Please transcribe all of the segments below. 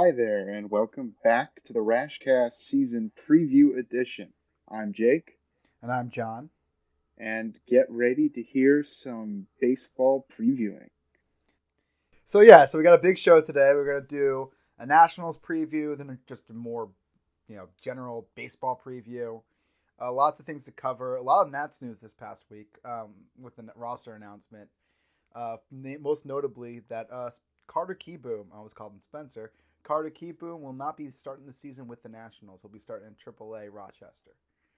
Hi there, and welcome back to the Raschcast season preview edition. I'm Jake, And I'm John. and get ready to hear some baseball previewing. So yeah, so we got a big show today. We're gonna do a Nationals preview, then just a more, you know, general baseball preview. Uh, lots of things to cover. A lot of Nats news this past week um, with the roster announcement. Uh, most notably that uh, Carter Kieboom, I always called him Spencer. Carter Kieboom will not be starting the season with the Nationals. He'll be starting in AAA Rochester.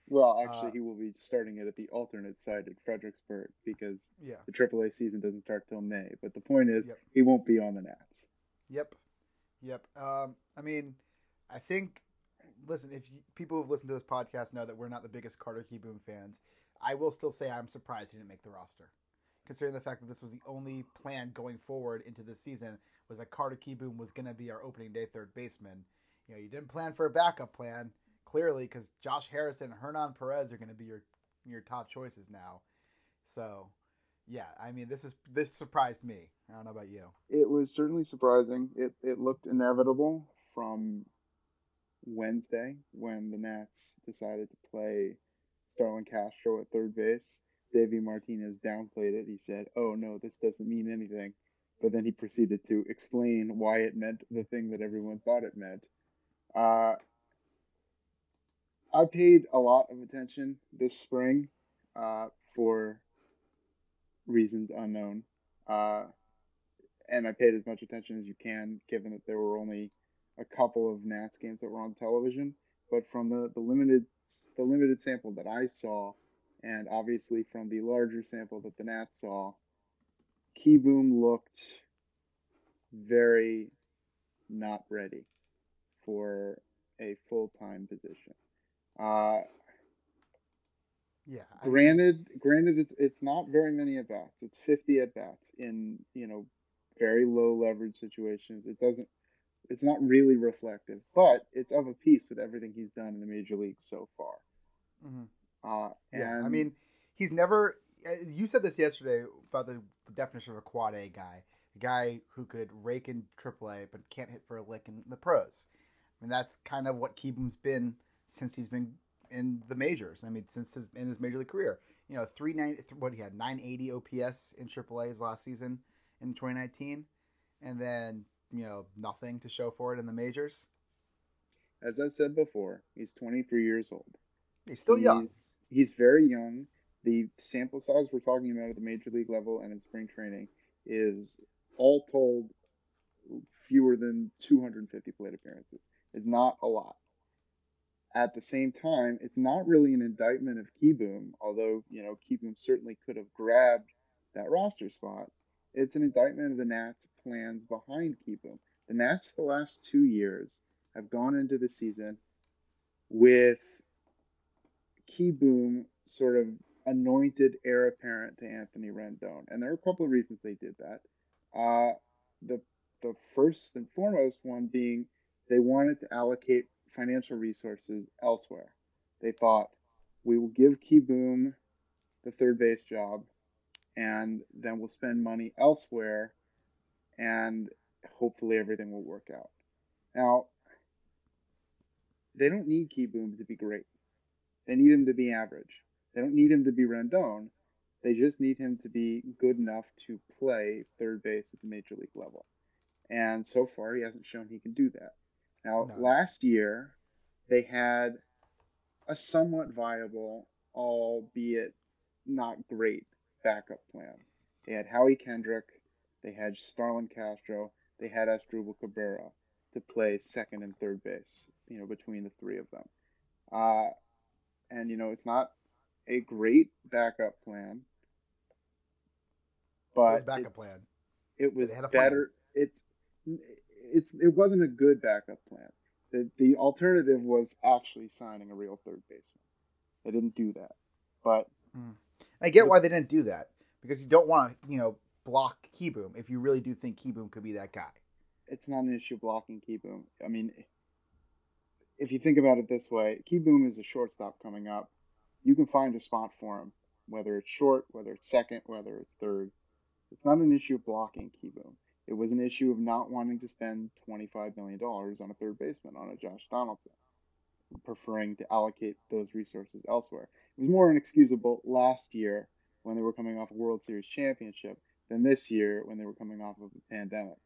Well, actually, Uh, he will be starting it at the alternate site at Fredericksburg because Yeah. the AAA season doesn't start till May. But the point is, Yep. he won't be on the Nats. Yep, yep. Um, I mean, I think. Listen, if you, people who've listened to this podcast know that we're not the biggest Carter Kieboom fans, I will still say I'm surprised he didn't make the roster, considering the fact that this was the only plan going forward into this season was that Carter Kieboom was going to be our opening day third baseman. You know, you didn't plan for a backup plan clearly because Josh Harrison, and Hernan Perez are going to be your your top choices now. So, yeah, I mean, this is this surprised me. I don't know about you. It was certainly surprising. It it looked inevitable from Wednesday when the Nats decided to play Starlin Castro at third base. Davey Martinez downplayed it. He said, "Oh no, this doesn't mean anything." But then he proceeded to explain why it meant the thing that everyone thought it meant. Uh, I paid a lot of attention this spring uh, for reasons unknown. Uh, and I paid as much attention as you can, given that there were only a couple of Nats games that were on television. But from the, the limited the limited sample that I saw, and obviously from the larger sample that the Nats saw, Kieboom looked very not ready for a full time position. Uh, Yeah, I mean, granted, granted, it's it's not very many at bats. It's 50 at bats in you know very low leverage situations. It doesn't. It's not really reflective, but it's of a piece with everything he's done in the major leagues so far. mhm. Uh, Yeah, I mean, he's never. Uh, You said this yesterday about the, the definition of a quad A guy, a guy who could rake in AAA but can't hit for a lick in the pros. I mean, that's kind of what Kieboom's been since he's been in the majors. I mean, since his in his major league career. You know, three nine what he had 980 OPS in AAA his last season in 2019, and then you know nothing to show for it in the majors. as I said before, he's 23 years old. He's still he's, young. He's very young. The sample size we're talking about at the major league level and in spring training is all told fewer than 250 plate appearances. It's not a lot. At the same time, it's not really an indictment of Kieboom, although, you know, Kieboom certainly could have grabbed that roster spot. It's an indictment of the Nats' plans behind Kieboom. The Nats, the last two years, have gone into the season with Kieboom sort of anointed heir apparent to Anthony Rendon, and there are a couple of reasons they did that. Uh, the the first and foremost one being they wanted to allocate financial resources elsewhere. They thought we will give Kieboom the third base job, and then we'll spend money elsewhere, and hopefully everything will work out. Now, they don't need Kieboom to be great. They need him to be average. They don't need him to be Rendon. They just need him to be good enough to play third base at the major league level. And so far, he hasn't shown he can do that. Now, No. last year, they had a somewhat viable, albeit not great, backup plan. They had Howie Kendrick, they had Starlin Castro, they had Asdrubal Cabrera to play second and third base, you know, between the three of them. Uh, and you know, it's not a great backup plan, was but backup plan? it was plan? better. It's it's it wasn't a good backup plan. The the alternative was actually signing a real third baseman. They didn't do that, but hmm. I get The- why they didn't do that because you don't want to, you know, block Kieboom if you really do think Kieboom could be that guy. it's not an issue blocking Kieboom. I mean, if you think about it this way, Kieboom is a shortstop coming up. You can find a spot for him, whether it's short, whether it's second, whether it's third. It's not an issue of blocking Keyboom. It was an issue of not wanting to spend $25 million on a third baseman, on a Josh Donaldson, preferring to allocate those resources elsewhere. It was more inexcusable last year when they were coming off a World Series championship than this year when they were coming off of a pandemic.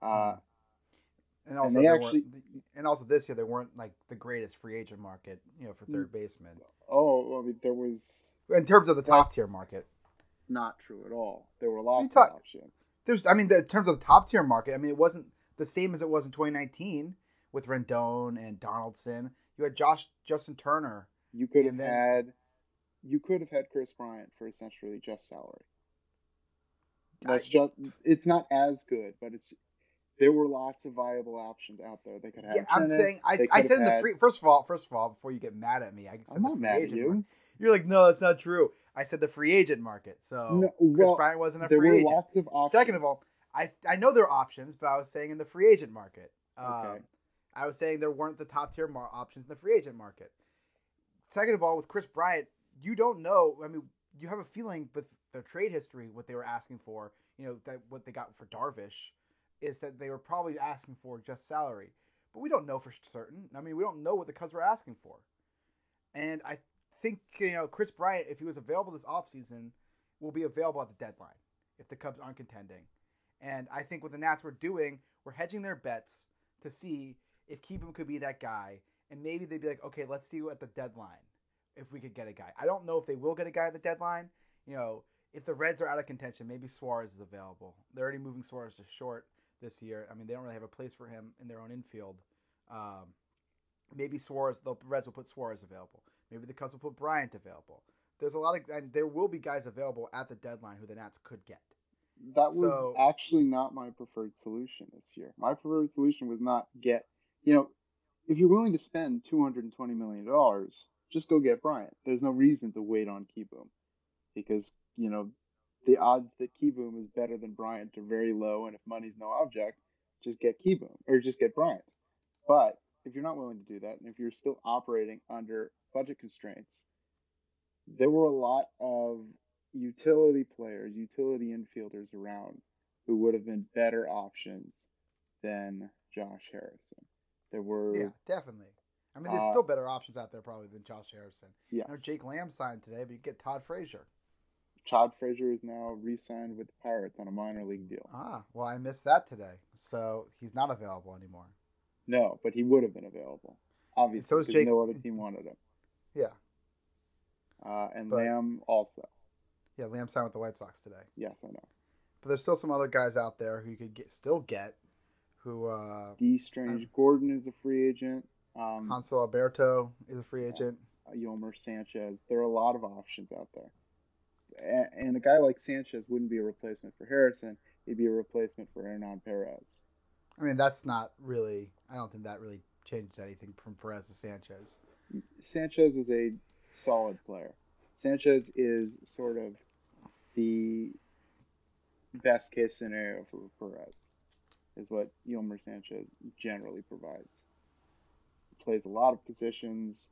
Uh, mm. And also, and actually, and also this year they weren't like the greatest free agent market, you know, for third baseman. oh, I mean, there was In terms of the top tier market, not true at all. There were What are you lots of options. there's, I mean, the, in terms of the top tier market, I mean, it wasn't the same as it was in 2019 with Rendon and Donaldson. You had Josh Justin Turner. You could have then- had, you could have had Kris Bryant for essentially just salary. That's I- just, it's not as good, but it's. There were lots of viable options out there. They could have. Yeah, I'm saying I, I said in the free. First of all, first of all, before you get mad at me, I said I'm not mad at you. market. You're like, no, that's not true. I said the free agent market. So No, Kris Bryant wasn't a There free were agent. lots of options. Second of all, I I know there are options, but I was saying in the free agent market. Um, Okay. I was saying there weren't the top tier mar- options in the free agent market. Second of all, with Kris Bryant, you don't know. I mean, you have a feeling with their trade history, what they were asking for, you know, that what they got for Darvish, is that they were probably asking for just salary. But we don't know for certain. I mean, we don't know what the Cubs were asking for. And I think, you know, Kris Bryant, if he was available this offseason, will be available at the deadline if the Cubs aren't contending. And I think what the Nats were doing, were hedging their bets to see if Kieboom could be that guy. And maybe they'd be like, okay, let's see at the deadline if we could get a guy. I don't know if they will get a guy at the deadline. You know, if the Reds are out of contention, maybe Suarez is available. They're already moving Suarez to short this year. I mean, they don't really have a place for him in their own infield. Um, maybe Suarez, the Reds will put Suarez available. Maybe the Cubs will put Bryant available. There's a lot of, and there will be guys available at the deadline who the Nats could get. That was So- actually not my preferred solution this year. My preferred solution was not get, you know, if you're willing to spend two hundred and twenty million dollars, just go get Bryant. There's no reason to wait on Kieboom, because you know the odds that Kieboom is better than Bryant are very low, and if money's no object, just get Kieboom or just get Bryant. But if you're not willing to do that, and if you're still operating under budget constraints, there were a lot of utility players, utility infielders around who would have been better options than Josh Harrison. There were Yeah, definitely. I mean, there's Uh, still better options out there probably than Josh Harrison. yes. I know Jake Lamb signed today, but you get Todd Frazier. Todd Frazier is now re-signed with the Pirates on a minor league deal. Ah, well, I missed that today, so he's not available anymore. No, but he would have been available, obviously, so Jake- no other team wanted him. Yeah. Uh, and But- Lamb also. Yeah, Lamb signed with the White Sox today. Yes, I know. But there's still some other guys out there who you could get, still get, who uh, Dee Strange Um, Gordon is a free agent. Um, Hanser Alberto is a free agent. Yolmer Sanchez. There are a lot of options out there. And a guy like Sanchez wouldn't be a replacement for Harrison. He'd be a replacement for Hernan Perez. I mean, that's not really. I don't think that really changes anything from Perez to Sanchez. Sanchez is a solid player. Sanchez is sort of the best case scenario for Perez, is what Yolmer Sanchez generally provides. He Plays a lot of positions,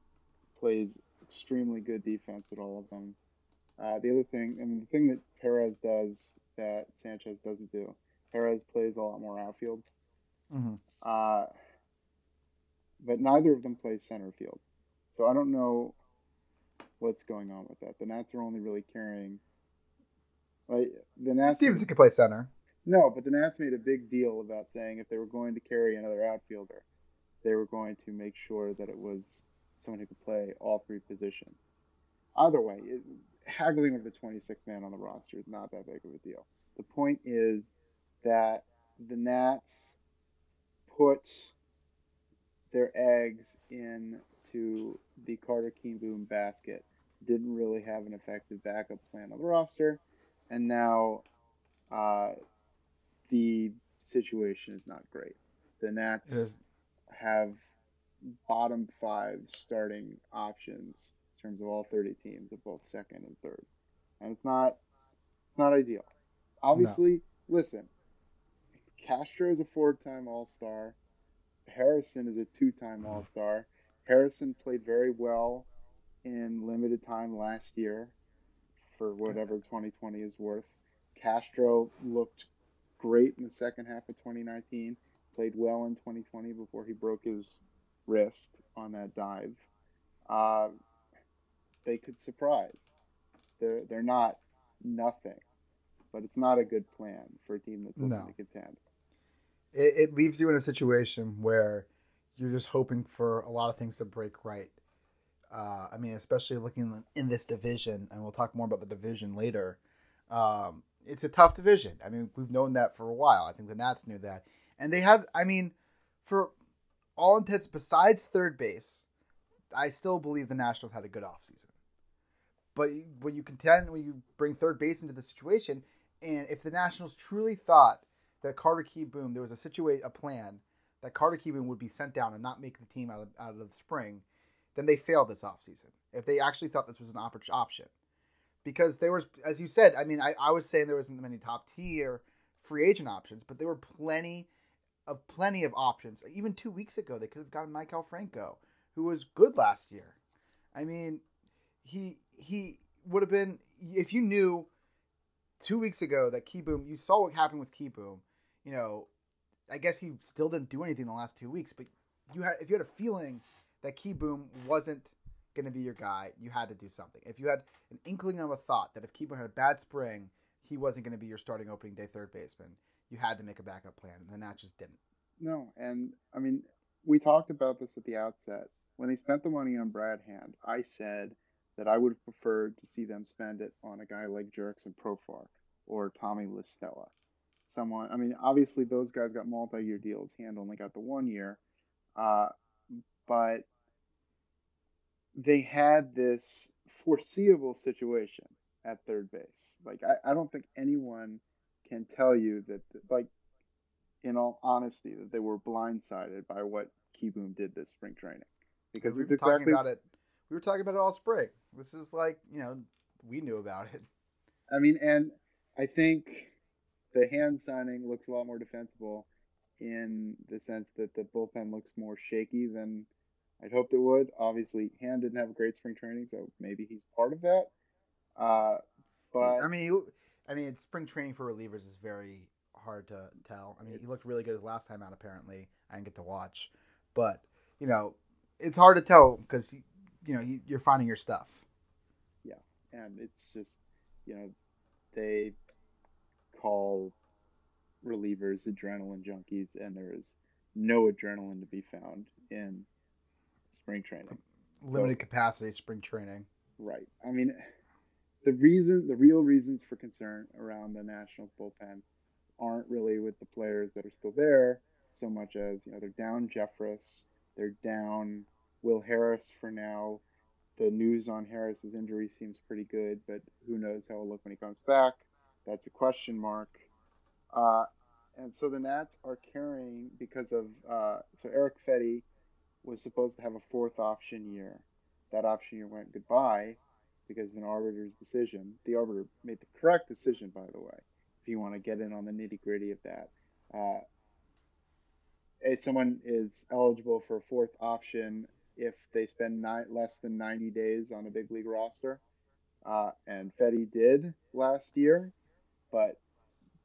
plays extremely good defense at all of them. Uh, the other thing, and the thing that Perez does that Sanchez doesn't do, Perez plays a lot more outfield. Mm-hmm. Uh, but neither of them plays center field. So I don't know what's going on with that. The Nats are only really carrying. Like the Nats. Stevenson could play center. No, but the Nats made a big deal about saying if they were going to carry another outfielder, they were going to make sure that it was someone who could play all three positions. Either way, it, haggling over the 26th man on the roster is not that big of a deal. The point is that the Nats put their eggs into the Carter Kieboom basket. Didn't really have an effective backup plan on the roster, and now uh, the situation is not great. The Nats have bottom five starting options terms of all 30 teams at both second and third, and it's not it's not ideal. Obviously, listen, Castro is a four-time All-Star. Harrison is a two-time All-Star. Harrison played very well in limited time last year for whatever 2020 is worth. Castro looked great in the second half of 2019. Played well in 2020 before he broke his wrist on that dive. Uh, they could surprise. They're they're not nothing, but it's not a good plan for a team that's looking No. to contend. It, it leaves you in a situation where you're just hoping for a lot of things to break right. Uh, I mean, especially looking in this division, and we'll talk more about the division later. Um, it's a tough division. I mean, we've known that for a while. I think the Nats knew that, and they have. I mean, for all intents, besides third base, I still believe the Nationals had a good offseason. But when you contend, when you bring third base into the situation, and if the Nationals truly thought that Carter Kieboom, there was a situation, a plan that Carter Kieboom would be sent down and not make the team out of, out of the spring, then they failed this offseason. If they actually thought this was an op- option, because there was, as you said, I mean, I, I was saying there wasn't many top tier free agent options, but there were plenty of plenty of options. Even two weeks ago, they could have gotten Maikel Franco, who was good last year. I mean, he he would have been if you knew two weeks ago that Kieboom, you saw what happened with Kieboom. You know, I guess he still didn't do anything the last two weeks, but you had if you had a feeling that Kieboom wasn't going to be your guy, you had to do something. If you had an inkling of a thought that if Kieboom had a bad spring, he wasn't going to be your starting opening day third baseman, you had to make a backup plan, and the Nats just didn't. No, and I mean, we talked about this at the outset. When they spent the money on Brad Hand, I said that I would have preferred to see them spend it on a guy like Jurickson Profar or Tommy La Stella. Someone, I mean, obviously those guys got multi-year deals. Hand only got the one year, uh, but they had this foreseeable situation at third base. Like, I, I don't think anyone can tell you that, like, in all honesty, that they were blindsided by what Kieboom did this spring training. Because We've it's talking exactly about it. We were talking about it all spring. This is like you know we knew about it. I mean, and I think the hand signing looks a lot more defensible in the sense that the bullpen looks more shaky than I'd hoped it would. Obviously, Hand didn't have a great spring training, so maybe he's part of that. Uh, but I mean, I mean, spring training for relievers is very hard to tell. I mean, he looked really good his last time out. Apparently, I didn't get to watch, but you know, it's hard to tell because you know you, you're finding your stuff. yeah, and it's just you know they call relievers adrenaline junkies, and there is no adrenaline to be found in spring training. Limited So capacity spring training. right, I mean the reason, the real reasons for concern around the Nationals bullpen aren't really with the players that are still there so much as you know they're down Jeffress, they're down Will Harris for now. The news on Harris's injury seems pretty good, but who knows how he'll look when he comes back? That's a question mark. Uh, and so the Nats are carrying because of uh, so Erick Fedde was supposed to have a fourth option year. That option year went goodbye because of an arbiter's decision. The arbiter made the correct decision, by the way, if you want to get in on the nitty gritty of that. Uh, if someone is eligible for a fourth option if they spend nine, less than 90 days on a big league roster. Uh, and Fedde did last year, but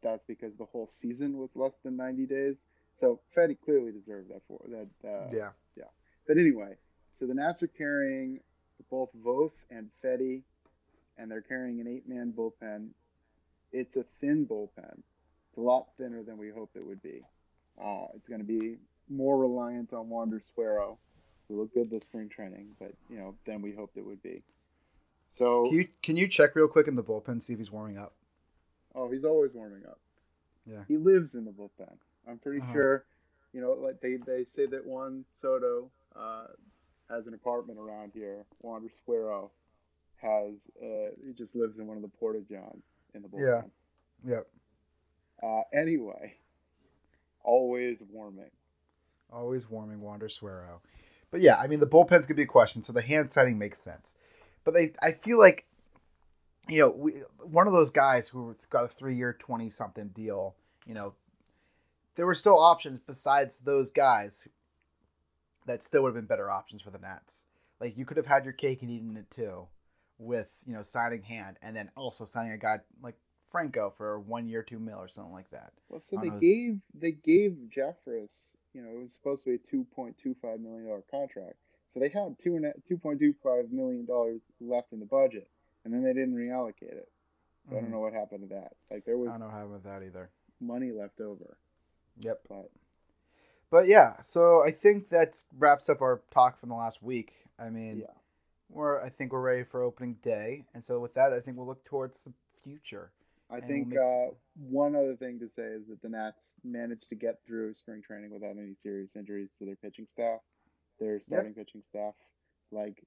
that's because the whole season was less than 90 days. So Fedde clearly deserved that for that. Uh, Yeah. yeah. But anyway, so the Nats are carrying both Voth and Fedde, and they're carrying an eight-man bullpen. It's a thin bullpen. It's a lot thinner than we hoped it would be. Uh, it's going to be more reliant on Wander Suero, who looked good this spring training, but you know than we hoped it would be. So, Can you can you check real quick in the bullpen see if he's warming up? oh, he's always warming up. Yeah. He lives in the bullpen. I'm pretty Uh-huh. sure. You know, like they they say that Juan Soto uh, has an apartment around here. Wander Suero has uh, he just lives in one of the porta johns in the bullpen. Yeah. Yep. Uh, anyway, always warming. Always warming Wander Suero. But yeah, I mean the bullpen's gonna be a question, so the hand signing makes sense. But they, I feel like, you know, we, one of those guys who got a three-year, twenty-something deal. You know, there were still options besides those guys that still would have been better options for the Nats. Like you could have had your cake and eaten it too, with you know signing hand and then also signing a guy like Franco for one year, two mil or something like that. Well, so they. His, gave they gave Jeffress, you know, it was supposed to be a two point two five million dollar contract. So they had two and two point two five million dollars left in the budget, and then they didn't reallocate it. So I don't mhm. know what happened to that. Like there was I don't know how about that either. money left over, Yep. but But yeah, so I think that wraps up our talk from the last week. I mean, yeah, we're I think we're ready for opening day, and so with that, I think we'll look towards the future, I and we'll think uh, one other thing to say is that the Nats managed to get through spring training without any serious injuries to their pitching staff, their starting pitching staff. Like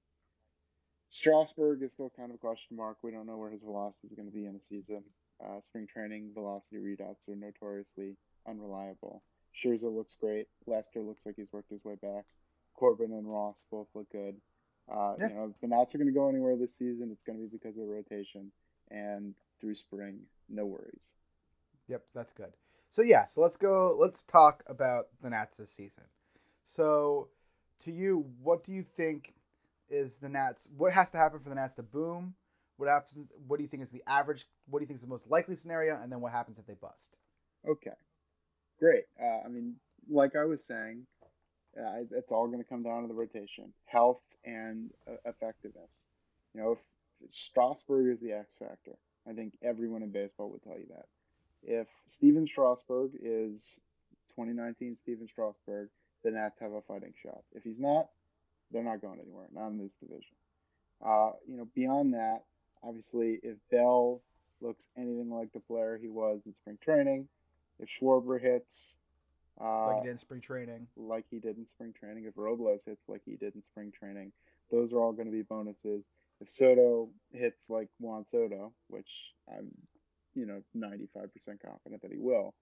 Strasburg is still kind of a question mark. We don't know where his velocity is going to be in the season. Uh, spring training velocity readouts are notoriously unreliable. Scherzer looks great. Lester looks like he's worked his way back. Corbin and Ross both look good. Uh, Yeah. you know, if the Nats are going to go anywhere this season, it's going to be because of the rotation. And through spring, no worries. Yep, that's good. So yeah, so let's go. Let's talk about the Nats this season. So, to you, what do you think is the Nats? What has to happen for the Nats to boom? What happens? What do you think is the average? What do you think is the most likely scenario? And then what happens if they bust? Okay, great. Uh, I mean, like I was saying, uh, it's all going to come down to the rotation, health, and uh, effectiveness. You know, if Strasburg is the X factor, I think everyone in baseball would tell you that. If Stephen Strasburg is 2019 Stephen Strasburg, the Nats have a fighting shot. If he's not, they're not going anywhere, not in this division. Uh, you know, beyond that, obviously, if Bell looks anything like the player he was in spring training, if Schwarber hits, Like uh, you did in spring training. like he did in spring training, if Robles hits like he did in spring training, those are all going to be bonuses. If Soto hits like Juan Soto, which I'm, you know, 95% confident that he will,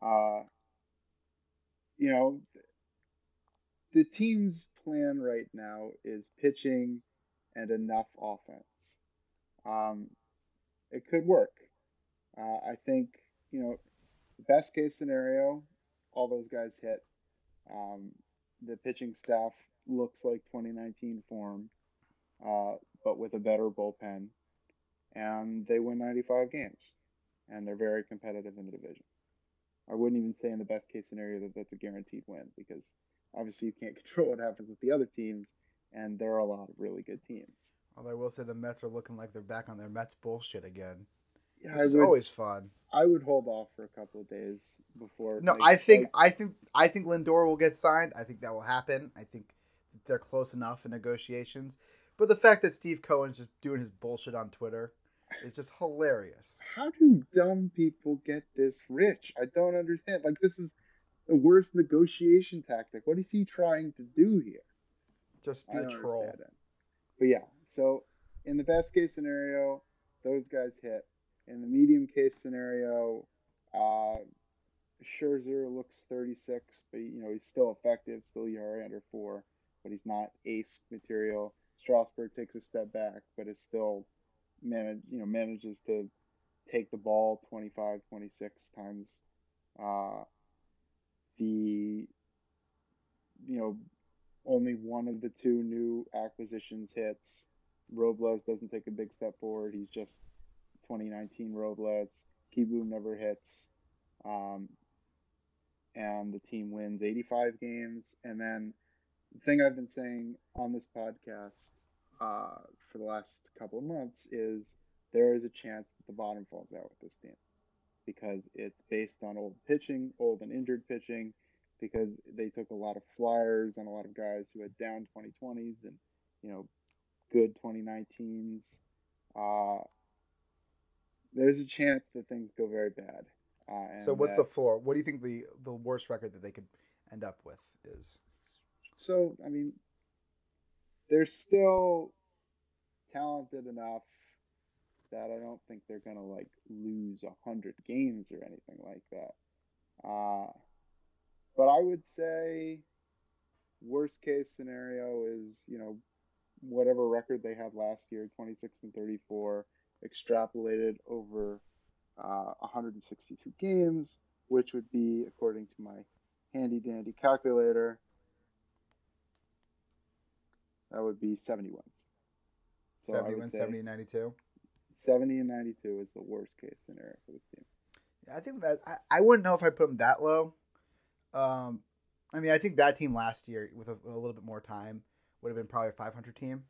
uh, you know, the team's plan right now is pitching and enough offense. Um, it could work. Uh, I think, you know, best case scenario, all those guys hit. Um, the pitching staff looks like 2019 form, uh, but with a better bullpen, and they win 95 games, and they're very competitive in the division. I wouldn't even say in the best case scenario that that's a guaranteed win because obviously you can't control what happens with the other teams, and there are a lot of really good teams. Although I will say the Mets are looking like they're back on their Mets bullshit again, Yeah, which I is would always fun. I would hold off for a couple of days before. No, I think I think I think Lindor will get signed. I think that will happen. I think they're close enough in negotiations. But the fact that Steve Cohen's just doing his bullshit on Twitter is just hilarious. how do dumb people get this rich? I don't understand. Like, this is the worst negotiation tactic. What is he trying to do here? Just be a troll. But yeah, so in the best case scenario, those guys hit. In the medium case scenario, uh, Scherzer looks 36, but you know he's still effective, still ERA under four, but he's not ace material. Strasburg takes a step back, but is still manage, you know, manages to take the ball 25, 26 times. Uh, the you know only one of the two new acquisitions hits. Robles doesn't take a big step forward. He's just 2019 Robles. Kibu never hits. Um, and the team wins 85 games. And then the thing I've been saying on this podcast uh, for the last couple of months is there is a chance that the bottom falls out with this team because it's based on old pitching, old and injured pitching, because they took a lot of flyers on a lot of guys who had down 2020s and you know good 2019s. Uh, there's a chance that things go very bad, uh, So what's that the floor? What do you think the the worst record that they could end up with is? So I mean they're still talented enough that I don't think they're gonna like lose a hundred games or anything like that. Uh, but I would say worst case scenario is you know whatever record they had last year, 26 and 34, extrapolated over uh, 162 games, which would be according to my handy dandy calculator, that would be 70 wins. So I 70 wins, 70 92. 70 and 92 is the worst case scenario for this team. Yeah, I think that I, I wouldn't know if I put them that low. Um, I mean, I think that team last year with a, a little bit more time would have been probably a 500 team.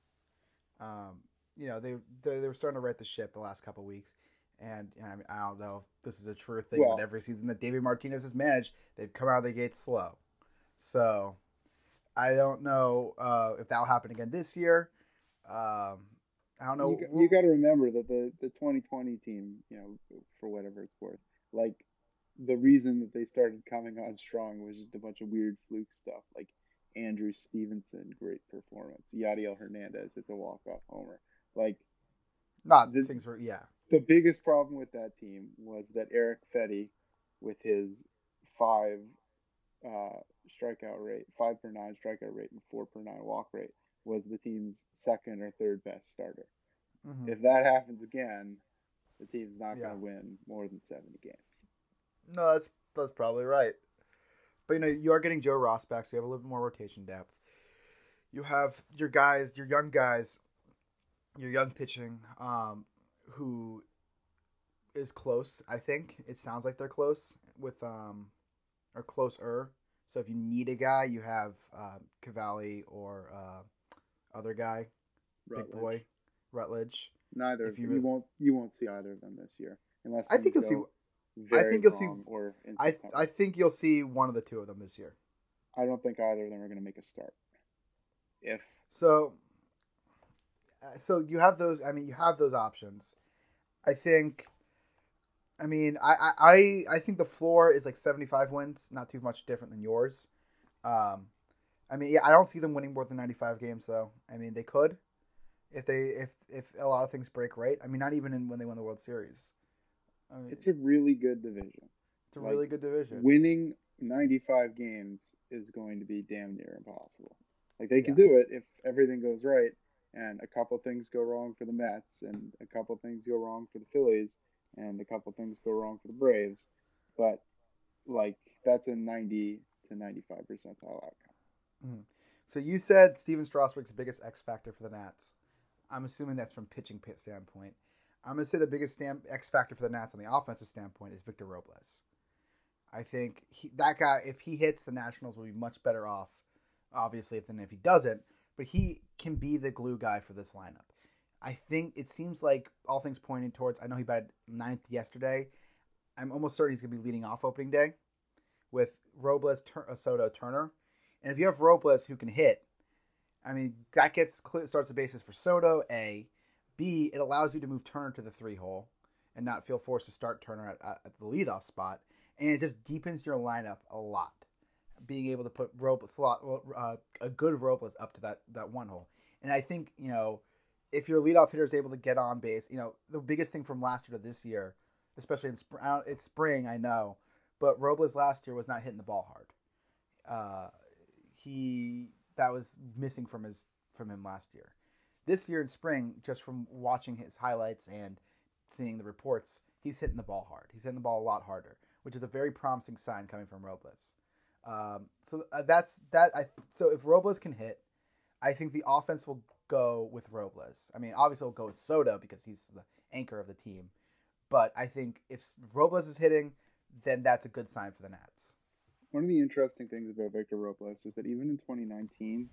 Um, you know, they, they they were starting to right the ship the last couple weeks, and you know, I mean, I don't know if this is a true thing, Well, but every season that David Martinez has managed, they've come out of the gates slow. So I don't know uh, if that'll happen again this year. Um, I don't you know. you got to remember that the the 2020 team, you know, for whatever it's worth, like the reason that they started coming on strong was just a bunch of weird fluke stuff, like Andrew Stevenson, great performance, Yadiel Hernandez, it's a walk off homer. Like Not the things were yeah the biggest problem with that team was that Erick Fedde, with his five uh, strikeout rate, five per nine strikeout rate, and four per nine walk rate, was the team's second or third best starter. hmm If that happens again, the team's not going to win more than 70 games. No, that's that's probably right. But you know, you are getting Joe Ross back, so you have a little bit more rotation depth. You have your guys, your young guys, your young pitching, um, who is close. I think it sounds like they're close with um or closer. So if you need a guy, you have uh, Cavalli or uh, other guy, big boy, Rutledge, Rutledge. neither If of you. You won't you won't see either of them this year unless I think you'll see. I think you'll see. or I I think you'll see one of the two of them this year. I don't think either of them are going to make a start. If So uh, so you have those. I mean, you have those options. I think. I mean, I, I, I think the floor is like 75 wins, not too much different than yours. Um, I mean, yeah, I don't see them winning more than 95 games though. I mean, they could if they if if a lot of things break right. I mean, not even in when they won the World Series. I mean, it's a really good division. it's a Like really good division. winning 95 games is going to be damn near impossible. Like they can Yeah. do it if everything goes right and a couple things go wrong for the Mets and a couple things go wrong for the Phillies and a couple things go wrong for the Braves, but like that's a 90 to 95 percentile outcome. Mhm. So you said Stephen Strasburg's biggest X factor for the Nats. I'm assuming that's from pitching pit standpoint. I'm gonna say the biggest stam- X factor for the Nats on the offensive standpoint is Victor Robles. I think he, that guy, if he hits, the Nationals will be much better off, obviously, than if he doesn't. But he can be the glue guy for this lineup. I think it seems like all things pointing towards. I know he batted ninth yesterday. I'm almost certain he's gonna be leading off opening day with Robles, Tur- uh, Soto, Turner. And if you have Robles who can hit, I mean that gets starts the basis for Soto. A, B, it allows you to move Turner to the three hole and not feel forced to start Turner at, at the leadoff spot, and it just deepens your lineup a lot. Being able to put Robles slot uh, a good Robles up to that that one hole, and I think you know if your leadoff hitter is able to get on base, you know the biggest thing from last year to this year, especially in spring, it's spring, I know, but Robles last year was not hitting the ball hard. Uh, he that was missing from his from him last year. This year in spring, just from watching his highlights and seeing the reports, he's hitting the ball hard. He's hitting the ball a lot harder, which is a very promising sign coming from Robles. Um, so uh, that's that. I so if Robles can hit, I think the offense will go with Robles. I mean, obviously it'll go with Soto because he's the anchor of the team. But I think if Robles is hitting, then that's a good sign for the Nats. One of the interesting things about Victor Robles is that even in 2019,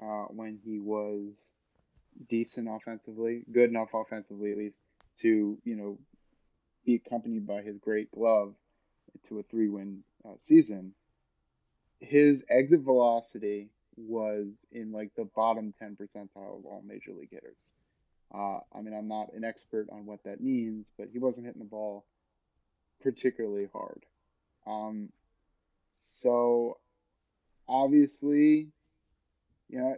uh, when he was decent offensively, good enough offensively at least to you know be accompanied by his great glove to a three-win uh, season, his exit velocity was in like the bottom 10 percentile of all major league hitters. Uh, I mean, I'm not an expert on what that means, but he wasn't hitting the ball particularly hard. Um, so obviously, you know,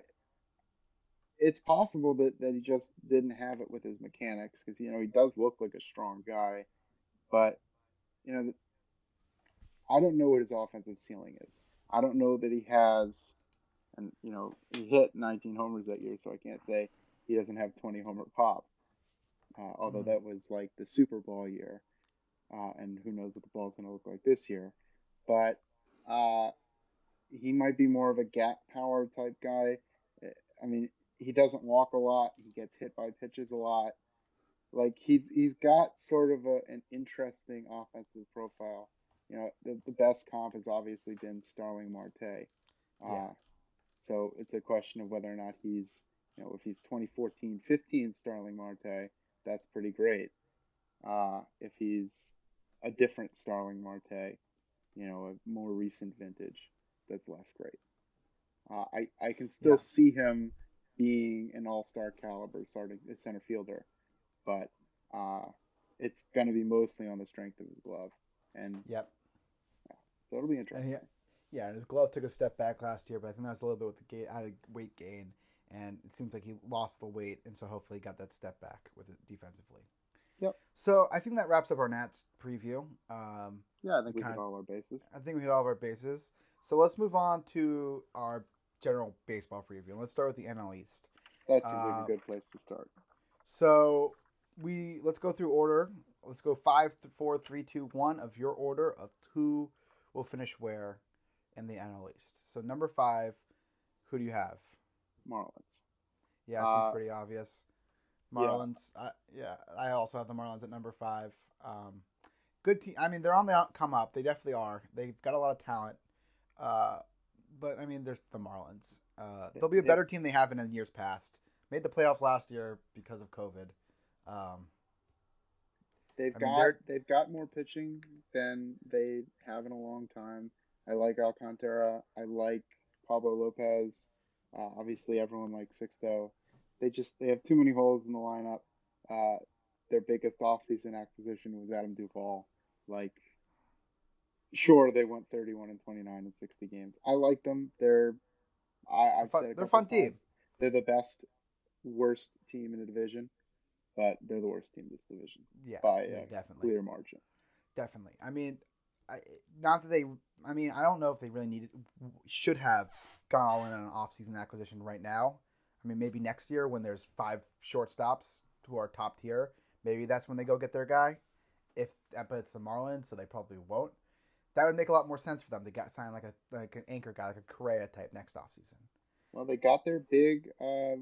it's possible that, that he just didn't have it with his mechanics because you know he does look like a strong guy, but you know I don't know what his offensive ceiling is. I don't know that he has, and you know he hit 19 homers that year, so I can't say he doesn't have 20 homer pop. Uh, although Mm. that was like the Super Bowl year, uh, and who knows what the ball's going to look like this year. But uh, he might be more of a gap power type guy. I mean, he doesn't walk a lot. He gets hit by pitches a lot. Like he's he's got sort of a, an interesting offensive profile. You know, the, the best comp has obviously been Starling Marte. Yeah. So it's a question of whether or not he's, you know, if he's 2014 15 Starling Marte, that's pretty great. Uh, if he's a different Starling Marte, you know, a more recent vintage, that's less great. Uh, I I can still Yeah. see him being an all star caliber starting center fielder, but uh, it's going to be mostly on the strength of his glove, and Yep. yeah, so it'll be And he, interesting. Yeah, and his glove took a step back last year, but I think that was a little bit with the gait, added weight gain, and it seems like he lost the weight, and so hopefully he got that step back with it defensively. Yep. So I think that wraps up our Nats preview. Um, Yeah, I think we we hit of, all our bases. I think we hit all of our bases. So let's move on to our general baseball preview. And let's start with the NL East. That seems like Uh, a good place to start. So we let's go through order. Let's go five, four, three, two, one of your order of who will finish where in the NL East. So number five, who do you have? Marlins. Yeah, it seems Uh, pretty obvious. yeah, Marlins. I, yeah, I also have the Marlins at number five. Um, good team. I mean, they're on the come up. They definitely are. They've got a lot of talent. Uh, but I mean, they're the Marlins. Uh, they, they'll be a better team they have been in years past. Made the playoffs last year because of COVID. Um, they've I got they're they've got more pitching than they have in a long time. I like Alcantara. I like Pablo Lopez. Uh, obviously, everyone likes Sixto. They just they have too many holes in the lineup. Uh, their biggest offseason acquisition was Adam Duvall. Like, sure, they went 31 and 29 in 60 games. I like them. They're I, I've fun. They're fun times team. they're the best worst team in the division, but they're the worst team in this division Yeah, by yeah, a definitely, clear margin. definitely. I mean, I, not that they. I mean, I don't know if they really needed should have gone all in on an off-season acquisition right now. I mean, maybe next year when there's five shortstops who are top tier, maybe that's when they go get their guy. If but it's the Marlins, so they probably won't. That would make a lot more sense for them to get sign like a like an anchor guy, like a Correa type next offseason. Well, they got their big uh,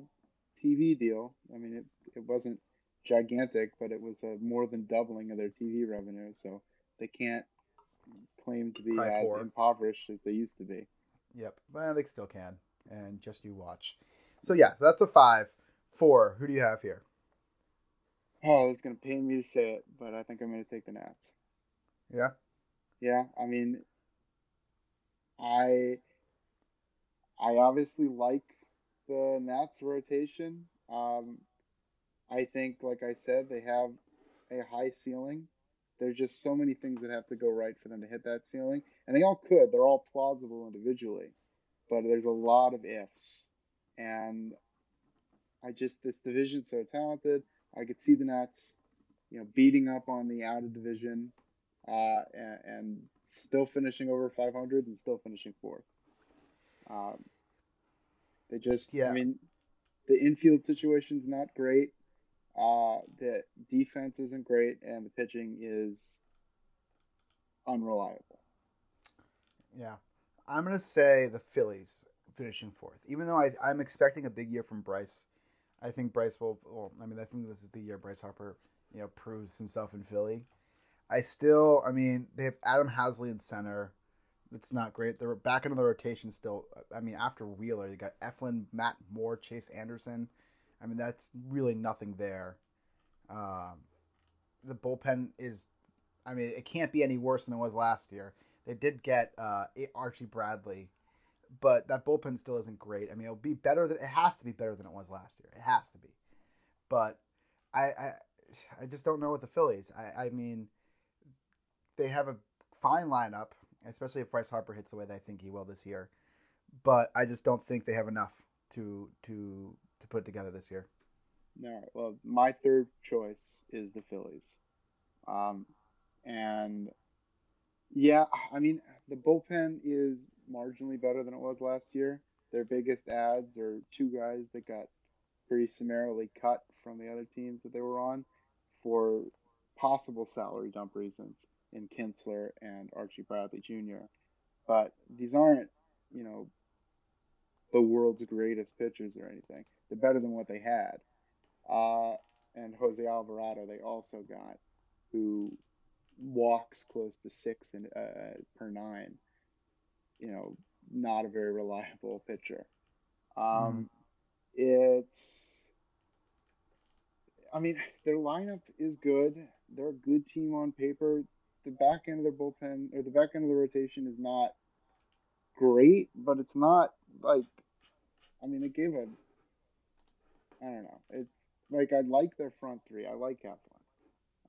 TV deal. I mean, it it wasn't gigantic, but it was a more than doubling of their TV revenue. So they can't claim to be as poor. impoverished as they used to be. Yep. Well, they still can, and just you watch. So yeah, so that's the five. Four. Who do you have here? Oh, it's gonna pain me to say it, but I think I'm gonna take the Nats. Yeah. Yeah, I mean, I I obviously like the Nats rotation. Um, I think, like I said, they have a high ceiling. There's just so many things that have to go right for them to hit that ceiling, and they all could. They're all plausible individually, but there's a lot of ifs. And I just this division's so talented. I could see the Nats, you know, beating up on the out of division, uh, and, and still finishing over 500 and still finishing fourth. Um, they just, yeah. I mean, the infield situation's not great. Uh, the defense isn't great, and the pitching is unreliable. Yeah. I'm gonna say the Phillies finishing fourth, even though I, I'm expecting a big year from Bryce. I think Bryce will. Well, I mean, I think this is the year Bryce Harper, you know, proves himself in Philly. I still, I mean, they have Adam Haseley in center. It's not great. They're back into the rotation still. I mean, after Wheeler, you got Eflin, Matt Moore, Chase Anderson. I mean, that's really nothing there. Um, the bullpen is, I mean, it can't be any worse than it was last year. They did get uh, Archie Bradley, but that bullpen still isn't great. I mean, it'll be better than it has to be better than it was last year. It has to be. But I, I, I just don't know with the Phillies. I, I mean, they have a fine lineup, especially if Bryce Harper hits the way they think he will this year. But I just don't think they have enough to to put together this year. All right. Well, my third choice is the Phillies. Um, and yeah, I mean, the bullpen is marginally better than it was last year. Their biggest ads are two guys that got pretty summarily cut from the other teams that they were on for possible salary dump reasons in Kintzler and Archie Bradley Jr. But these aren't, you know, the world's greatest pitchers or anything. They're better than what they had. Uh, and Jose Alvarado they also got, who walks close to six and uh, per nine. You know, not a very reliable pitcher. Um, it's, I mean, their lineup is good. They're a good team on paper. The back end of their bullpen or the back end of the rotation is not great, but it's not like I mean, they gave a I don't know. It's like I like their front three. I like Eflin.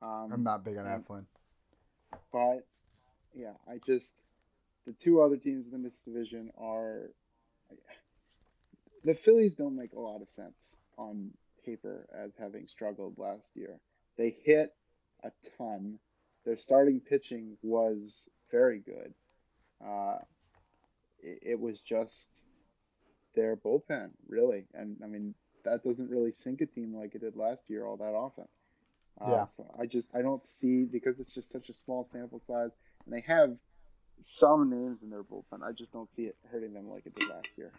I'm Um, not big on Eflin. but yeah, I just the two other teams in this division are the Phillies don't make a lot of sense on paper as having struggled last year. They hit a ton. Their starting pitching was very good. Uh, it, it was just their bullpen, really. And I mean, that doesn't really sink a team like it did last year all that often. Uh, Yeah, so I just I don't see because it's just such a small sample size, and they have some names in their bullpen. I just don't see it hurting them like it did last year.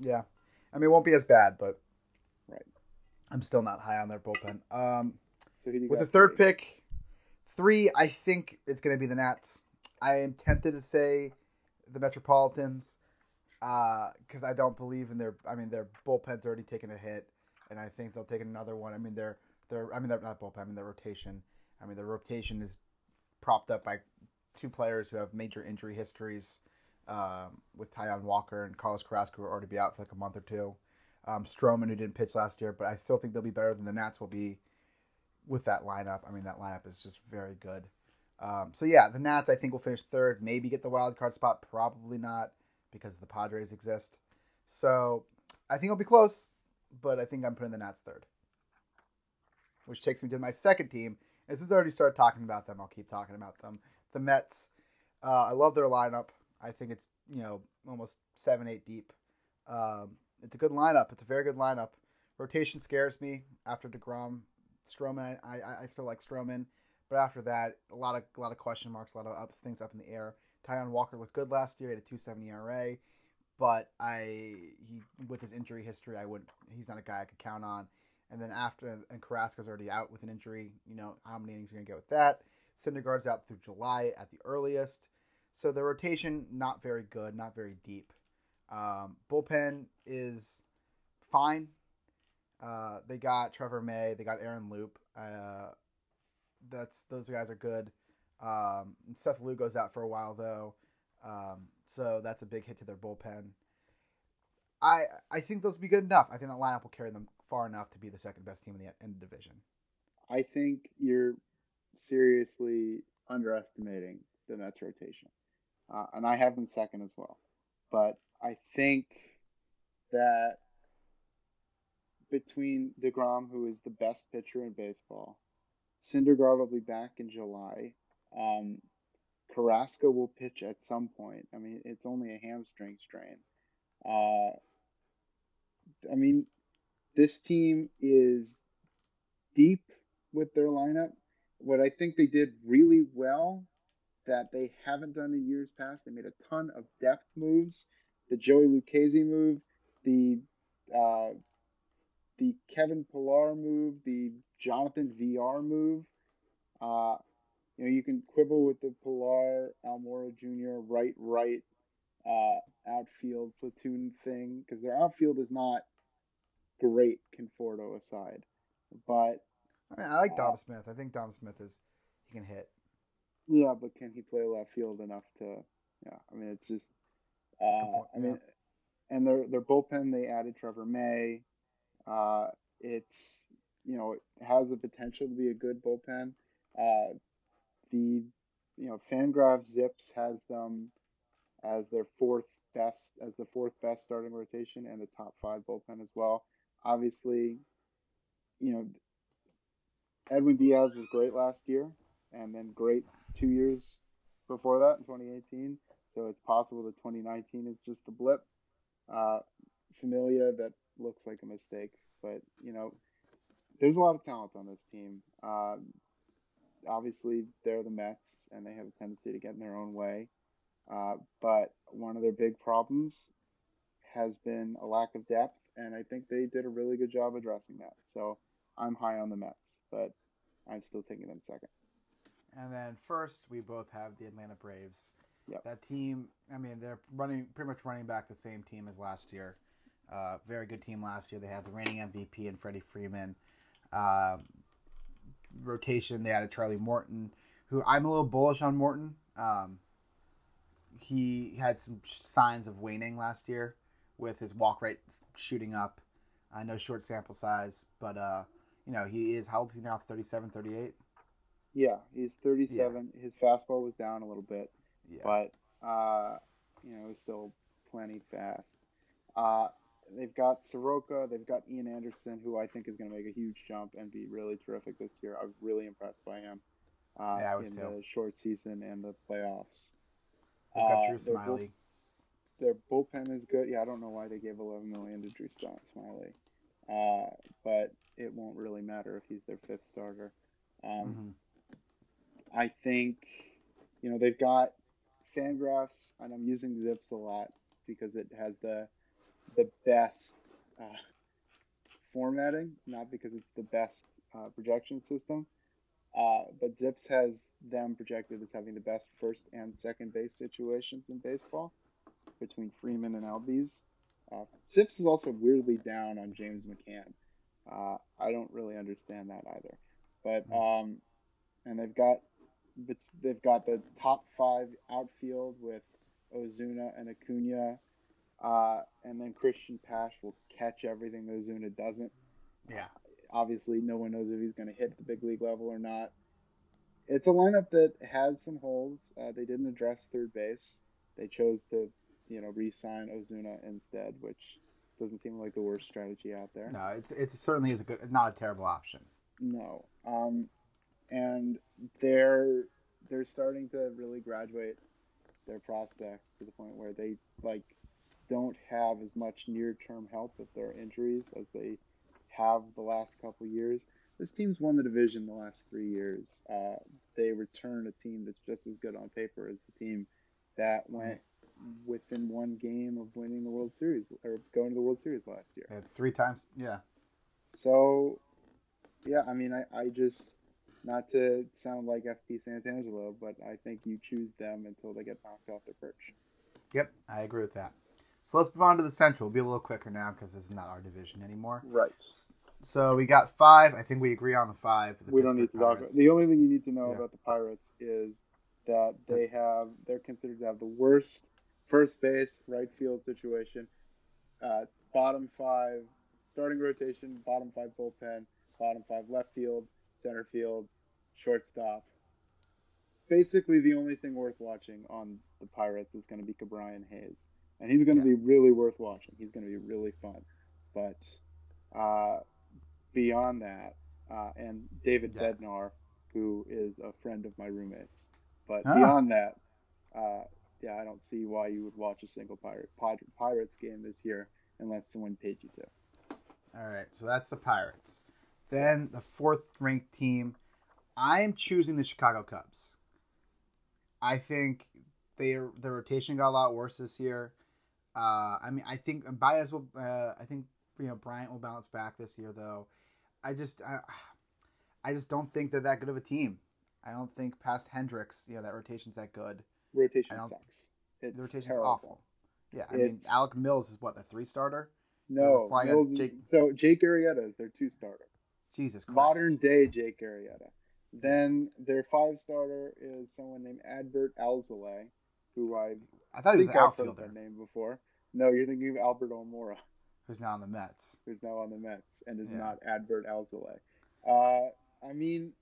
yeah. I mean, it won't be as bad, but Right. I'm still not high on their bullpen. Um, So who do you with the third three? pick, three, I think it's going to be the Nats. I am tempted to say the Metropolitans because I don't believe in their. I mean, their bullpen's already taken a hit, and I think they'll take another one. I mean, their their. I mean, they're not bullpen. I mean, their rotation. I mean, their rotation is propped up by two players who have major injury histories, um, with Taijuan Walker and Carlos Carrasco, who are already be out for like a month or two. Um, Stroman, who didn't pitch last year, but I still think they'll be better than the Nats will be with that lineup. I mean, that lineup is just very good. Um, so yeah, the Nats I think will finish third, maybe get the wild card spot, probably not because the Padres exist. So I think it'll be close, but I think I'm putting the Nats third, which takes me to my second team. And since I already started talking about them, I'll keep talking about them. The Mets. Uh, I love their lineup. I think it's you know almost seven, eight deep. Um, it's a good lineup. It's a very good lineup. Rotation scares me after Degrom, Stroman. I, I, I still like Stroman, but after that, a lot of a lot of question marks, a lot of ups, things up in the air. Taijuan Walker looked good last year. He had a 2.70 ERA, but I he with his injury history, I wouldn't. He's not a guy I could count on. And then after and Carrasco's already out with an injury. You know how many innings are gonna get with that? Syndergaard's out through July at the earliest. So the rotation not very good, not very deep. Um, bullpen is fine. Uh, they got Trevor May, they got Aaron Loup. Uh, that's those guys are good. Um, Seth Lugo's out for a while though, um, so that's a big hit to their bullpen. I I think those will be good enough. I think that lineup will carry them far enough to be the second best team in the the division. I think you're seriously underestimating the Mets rotation, uh, and I have them second as well. But I think that between Degrom, who is the best pitcher in baseball, Syndergaard will be back in July. Um, Carrasco will pitch at some point. I mean, it's only a hamstring strain. Uh, I mean, this team is deep with their lineup. What I think they did really well that they haven't done in years past, they made a ton of depth moves. The Joey Lucchesi move, the uh, the Kevin Pillar move, the Jonathan Villar move. Uh, you know, you can quibble with the Pillar Almora Jr. right right uh, outfield platoon thing because their outfield is not great, Conforto aside. But I mean, I like uh, Dom Smith. I think Dom Smith is he can hit. yeah, but can he play left field enough to? Yeah, I mean, it's just. Uh, point. I Yeah. mean, and their their bullpen they added Trevor May. Uh, it's you know it has the potential to be a good bullpen. Uh, the you know Fangraph Zips has them as their fourth best as the fourth best starting rotation and the top five bullpen as well. Obviously, you know Edwin Diaz was great last year, and then great two years before that in 2018. So it's possible that 2019 is just a blip. Uh, Familia that looks like a mistake, but you know there's a lot of talent on this team. Uh, obviously, they're the Mets, and they have a tendency to get in their own way. Uh, but one of their big problems has been a lack of depth, and I think they did a really good job addressing that. So I'm high on the Mets, but I'm still taking them second. And then first, we both have the Atlanta Braves. Yep. That team, I mean, they're running pretty much running back the same team as last year. Uh, very good team last year. They had the reigning MVP and Freddie Freeman. Uh, rotation, they added Charlie Morton, who I'm a little bullish on Morton. Um, he had some signs of waning last year with his walk rate shooting up. I know short sample size, but uh, you know he is how old is he now? 37, 38? Yeah, he's 37. His fastball was down a little bit, Yeah. but uh, you know, it's still plenty fast. Uh, they've got Soroka, they've got Ian Anderson, who I think is going to make a huge jump and be really terrific this year. I was really impressed by him uh, Yeah, in too. the short season and the playoffs. They've got Uh, Drew their bull- Smyly. their bullpen is good. Yeah, I don't know why they gave 11 million to Drew Smyly, uh, but it won't really matter if he's their fifth starter. Um, hmm I think, you know, they've got Fangraphs, and I'm using Zips a lot because it has the the best uh, formatting, not because it's the best uh, projection system. Uh, but Zips has them projected as having the best first and second base situations in baseball between Freeman and Albies. Uh, Zips is also weirdly down on James McCann. Uh, I don't really understand that either. But um, and they've got they've got the top five outfield with Ozuna and Acuna, uh, and then Cristian Pache will catch everything Ozuna doesn't. Yeah. Obviously, no one knows if he's going to hit the big league level or not. It's a lineup that has some holes. Uh, they didn't address third base. They chose to, you know, re-sign Ozuna instead, which doesn't seem like the worst strategy out there. No, it's it certainly is a good, not a terrible option. No. Um, and they're they're starting to really graduate their prospects to the point where they like don't have as much near-term help with their injuries as they have the last couple years. This team's won the division the last three years. Uh, they return a team that's just as good on paper as the team that went within one game of winning the World Series or going to the World Series last year. Uh, three times. Yeah. So, yeah, I mean, I, I just, not to sound like FP Santangelo, but I think you choose them until they get knocked off their perch. Yep, I agree with that. So let's move on to the Central. We'll be a little quicker now because this is not our division anymore. Right. So we got five. I think we agree on the five. The we don't need to Pittsburgh talk about The only thing you need to know Yeah. about the Pirates is that they have, they're considered to have the worst first base, right field situation. Uh, bottom five starting rotation, bottom five bullpen, bottom five left field, center field, shortstop. Basically, the only thing worth watching on the Pirates is going to be Ke'Bryan Hayes, and he's going to Yeah. be really worth watching. He's going to be really fun, but uh, beyond that, uh, and David Yeah. Bednar, who is a friend of my roommates, but Ah. beyond that, uh, yeah, I don't see why you would watch a single Pirate Pir- Pirates game this year unless someone paid you to. All right, so that's the Pirates. Then the fourth ranked team, I'm choosing the Chicago Cubs. I think their their rotation got a lot worse this year. Uh, I mean, I think Baez will. Uh, I think you know Bryant will bounce back this year, though. I just I, I just don't think they're that good of a team. I don't think past Hendricks, you know, that rotation's that good. Rotation sucks. It's The rotation's terrible. awful. Yeah, I mean, Alec Mills is what the three starter. No, Mills- Jake- so Jake Arrieta is their two starter. Jesus Christ. Modern day Jake Arrieta. Then their five starter is someone named Adbert Alzolay, who I I thought he was an outfielder that name before. No, you're thinking of Albert Almora, who's now on the Mets. who's now on the Mets and is Yeah. not Adbert Alzolay. Uh, I mean,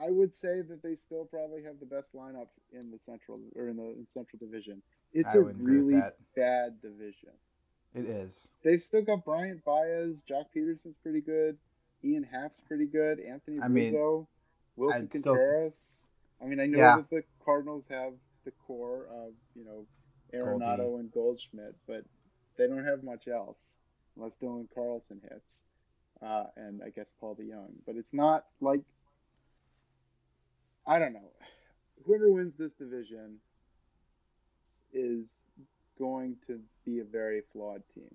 I would say that they still probably have the best lineup in the Central or in the in Central Division. It's I a would agree with really bad division. It is. They've still got Bryant Baez, Joc Pederson's pretty good, Ian Happ's pretty good, Anthony I mean, Rizzo, Wilson I'd still- I mean, I know Yeah. that the Cardinals have the core of you know Arenado and Goldschmidt, but they don't have much else unless Dylan Carlson hits, uh, and I guess Paul DeJong. But it's not like I don't know. Whoever wins this division is going to be a very flawed team.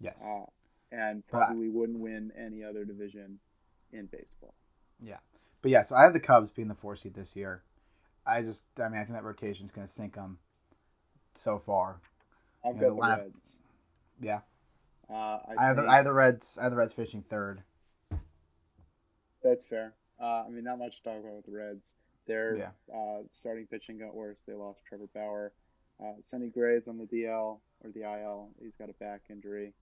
Yes. Uh, and But probably wouldn't win any other division in baseball. yeah, but yeah. So I have the Cubs being the four seed this year. I just, I mean, I think that rotation is going to sink them so far. I've Yeah, got the lineup- Reds. Yeah. Uh, I, I have the, I have the Reds. I have the Reds finishing third. that's fair. Uh, I mean, not much to talk about with the Reds. Their Yeah. uh, starting pitching got worse. They lost Trevor Bauer. Uh, Sonny Gray's on the DL or the IL. He's got a back injury.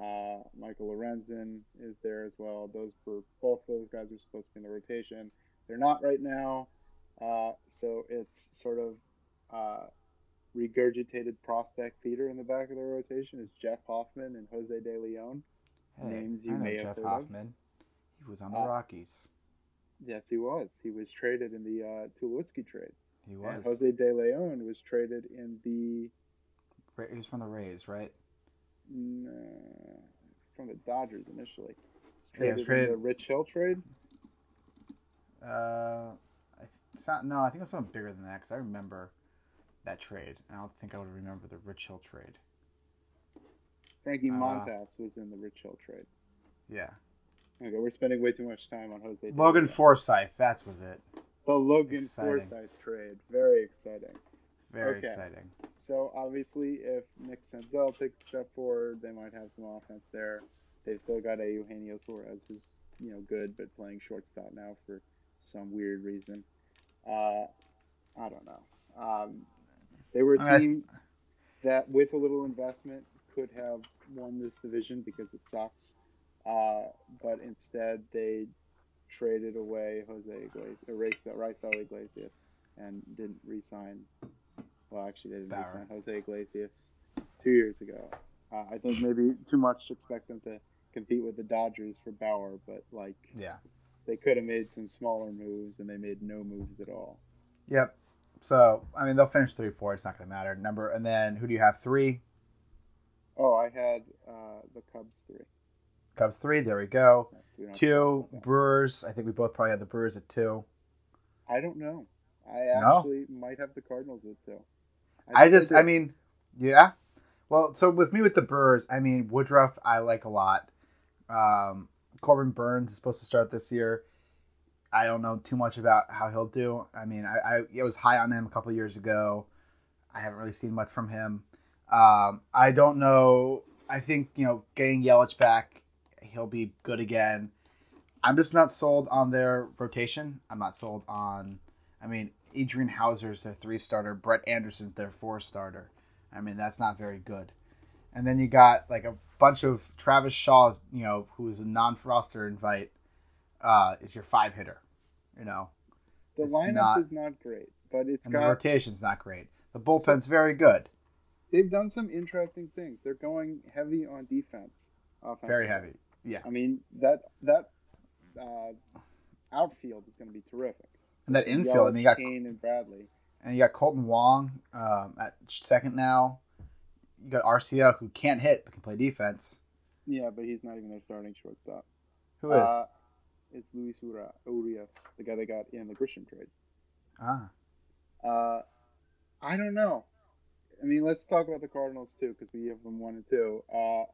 Uh, Michael Lorenzen is there as well. Those were both those guys were supposed to be in the rotation. They're not right now. Uh, so it's sort of uh, regurgitated prospect theater in the back of the rotation. is Jeff Hoffman and Jose De Leon. Hey, Names you I know may have Jeff heard of. Hoffman. He was on the Uh, Rockies. Yes, he was. He was traded in the uh, Tulowitzki trade. He And was. Jose De Leon was traded in the He was from the Rays, right? uh, from the Dodgers initially. He was Yeah, he was traded, in the Rich Hill trade. Uh, it's not, no, I think it was something bigger than that because I remember that trade. I don't think I would remember the Rich Hill trade. Frankie Uh, Montas was in the Rich Hill trade. Yeah. Okay, we're spending way too much time on Jose. Logan Leon. Forsythe, that was it. the Logan Exciting. Forsythe trade. Very exciting. Very Okay. exciting. So obviously, if Nick Senzel takes a step forward, they might have some offense there. They've still got a Eugenio Suarez who's you know good but playing shortstop now for some weird reason. Uh, I don't know. Um, they were a I mean, I- team that, with a little investment, could have won this division because it sucks. Uh, but instead, they traded away Jose Iglesias, Iglesias, and didn't re-sign. Well, actually, they didn't Bauer. re-sign Jose Iglesias two years ago. Uh, I think maybe too much to expect them to compete with the Dodgers for Bauer, but like Yeah. they could have made some smaller moves, and they made no moves at all. Yep. So, I mean, they'll finish 3 4. It's not going to matter. Number, and then who do you have? Three? Oh, I had uh, the Cubs three. Cubs, three. There we go. We don't have to Two, talk about that. Brewers. I think we both probably had the Brewers at two. I don't know. I No? actually might have the Cardinals at two. I think just, I did. mean, yeah. Well, so with me with the Brewers, I mean, Woodruff, I like a lot. Um, Corbin Burnes is supposed to start this year. I don't know too much about how he'll do. I mean, I, I, I was high on him a couple years ago. I haven't really seen much from him. Um, I don't know. I think, you know, getting Yelich back, he'll be good again. I'm just not sold on their rotation. I'm not sold on. I mean, Adrian Houser's their three starter. Brett Anderson's their four starter. I mean, that's not very good. And then you got like a bunch of Travis Shaw, you know, who's a non-roster invite, uh, is your five hitter. You know, the lineup not- is not great, but it's and the got rotation's not great. The bullpen's very good, they've done some interesting things. They're going heavy on defense. very heavy. Yeah, I mean that that uh, outfield is going to be terrific. and that infield. I mean, you got Cain and Bradley. and you got Kolten Wong um, at second now. You got Arcia who can't hit but can play defense. Yeah, but he's not even their starting shortstop. Who is? Uh, it's Luis Ura- Urias, the guy they got in the Grisham trade. ah, Uh, I don't know. I mean, let's talk about the Cardinals too, because we have them one and two. Uh,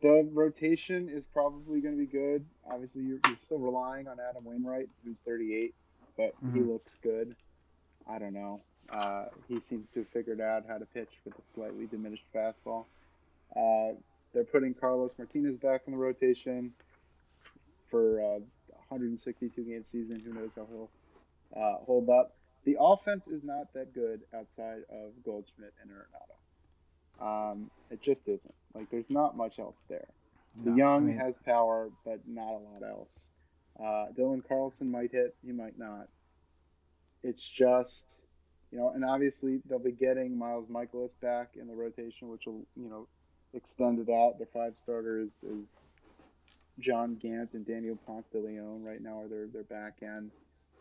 the rotation is probably going to be good. Obviously, you're, you're still relying on Adam Wainwright, who's 38, but he Mhm. looks good. I don't know. Uh, he seems to have figured out how to pitch with a slightly diminished fastball. Uh, they're putting Carlos Martinez back in the rotation for a 162 game season. Who knows how he'll uh, hold up? The offense is not that good outside of Goldschmidt and Arenado. Um, it just isn't. Like, there's not much else there. DeJong I mean, has power, but not a lot else. Uh, Dylan Carlson might hit, he might not. It's just, you know, and obviously they'll be getting Miles Mikolas back in the rotation, which will, you know, extend it out. Their five starters is John Gant and Daniel Ponce de Leon right now are their their back end.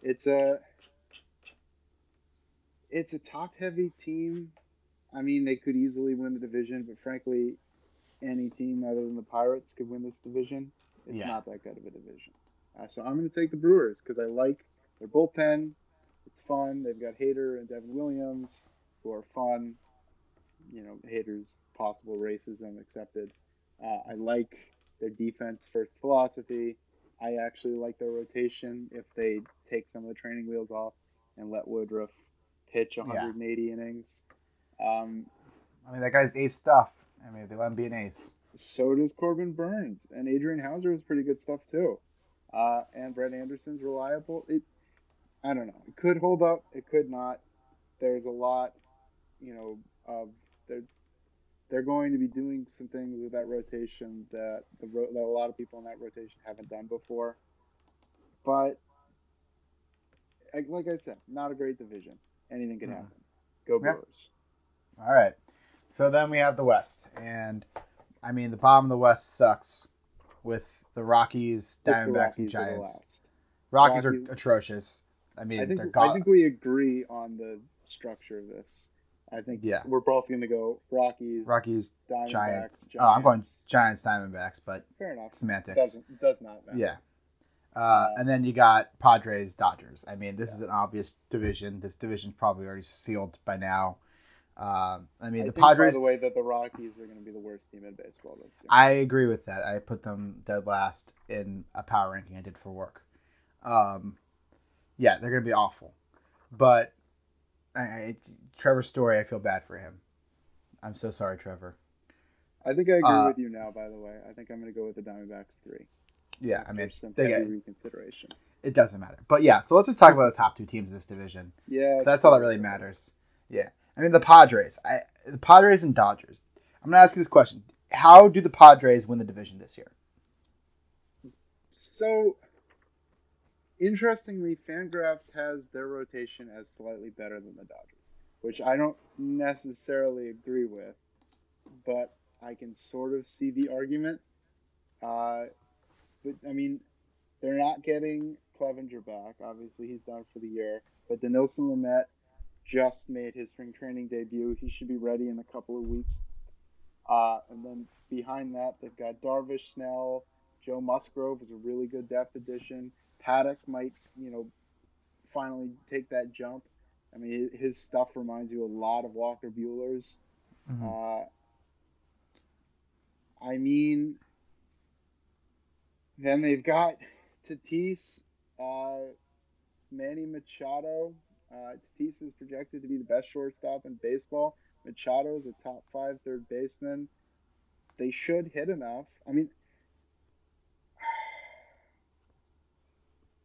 It's a it's a top heavy team. I mean, they could easily win the division, but frankly, any team other than the Pirates could win this division. It's Yeah. not that good of a division. Uh, so I'm going to take the Brewers because I like their bullpen. It's fun. They've got Hader and Devin Williams, who are fun. You know, Hader's possible racism accepted. Uh, I like their defense first philosophy. I actually like their rotation if they take some of the training wheels off and let Woodruff pitch Yeah. 180 innings. Um, I mean, that guy's ace stuff. I mean, they let him be an ace. so does Corbin Burnes and Adrian Houser is pretty good stuff too. Uh, and Brett Anderson's reliable. It, I don't know. It could hold up. It could not. There's a lot, you know, of they're they're going to be doing some things with that rotation that the that a lot of people in that rotation haven't done before. But like I said, not a great division. Anything can Mhm. happen. Go Yeah. Brewers. All right. So then we have the West, and I mean the bottom of the West sucks with the Rockies, the Diamondbacks, and Rockies the Giants. Rockies, Rockies- are atrocious. I mean, I think I think we agree on the structure of this. I think Yeah. we're both going to go Rockies, Rockies, Diamondbacks, Giants. Giants. Oh, I'm going Giants, Diamondbacks, but Fair enough. semantics. Doesn't does not matter. Yeah. Uh, Uh, and then you got Padres, Dodgers. I mean, this Yeah. is an obvious division. This division's probably already sealed by now. Um, I mean, I the think, by Padres. the way, that the Rockies are going to be the worst team in baseball this year. I agree with that. I put them dead last in a power ranking I did for work. Um, yeah, they're gonna be awful. But I, I, Trevor Story, I feel bad for him. I'm so sorry, Trevor. I think I agree uh, with you now. By the way, I think I'm going to go with the Diamondbacks three. Yeah, I mean, some they get, reconsideration. it doesn't matter. But yeah, so let's just talk about the top two teams in this division. Yeah, That's all that really matters. Yeah, I mean the Padres. I the Padres and Dodgers. I'm gonna ask you this question: How do the Padres win the division this year? So, interestingly, Fangraphs has their rotation as slightly better than the Dodgers, which I don't necessarily agree with, but I can sort of see the argument. Uh, but I mean, they're not getting Clevinger back. Obviously, he's done for the year. But Dinelson Lamet just made his spring training debut. He should be ready in a couple of weeks. Uh, and then behind that, they've got Darvish, Snell, Joe Musgrove is a really good depth addition. Paddock might, you know, finally take that jump. I mean, his stuff reminds you a lot of Walker Buehler's. Uh, I mean, then they've got Tatis, uh, Manny Machado. Uh, Tatis is projected to be the best shortstop in baseball. Machado is a top five third baseman. They should hit enough. I mean,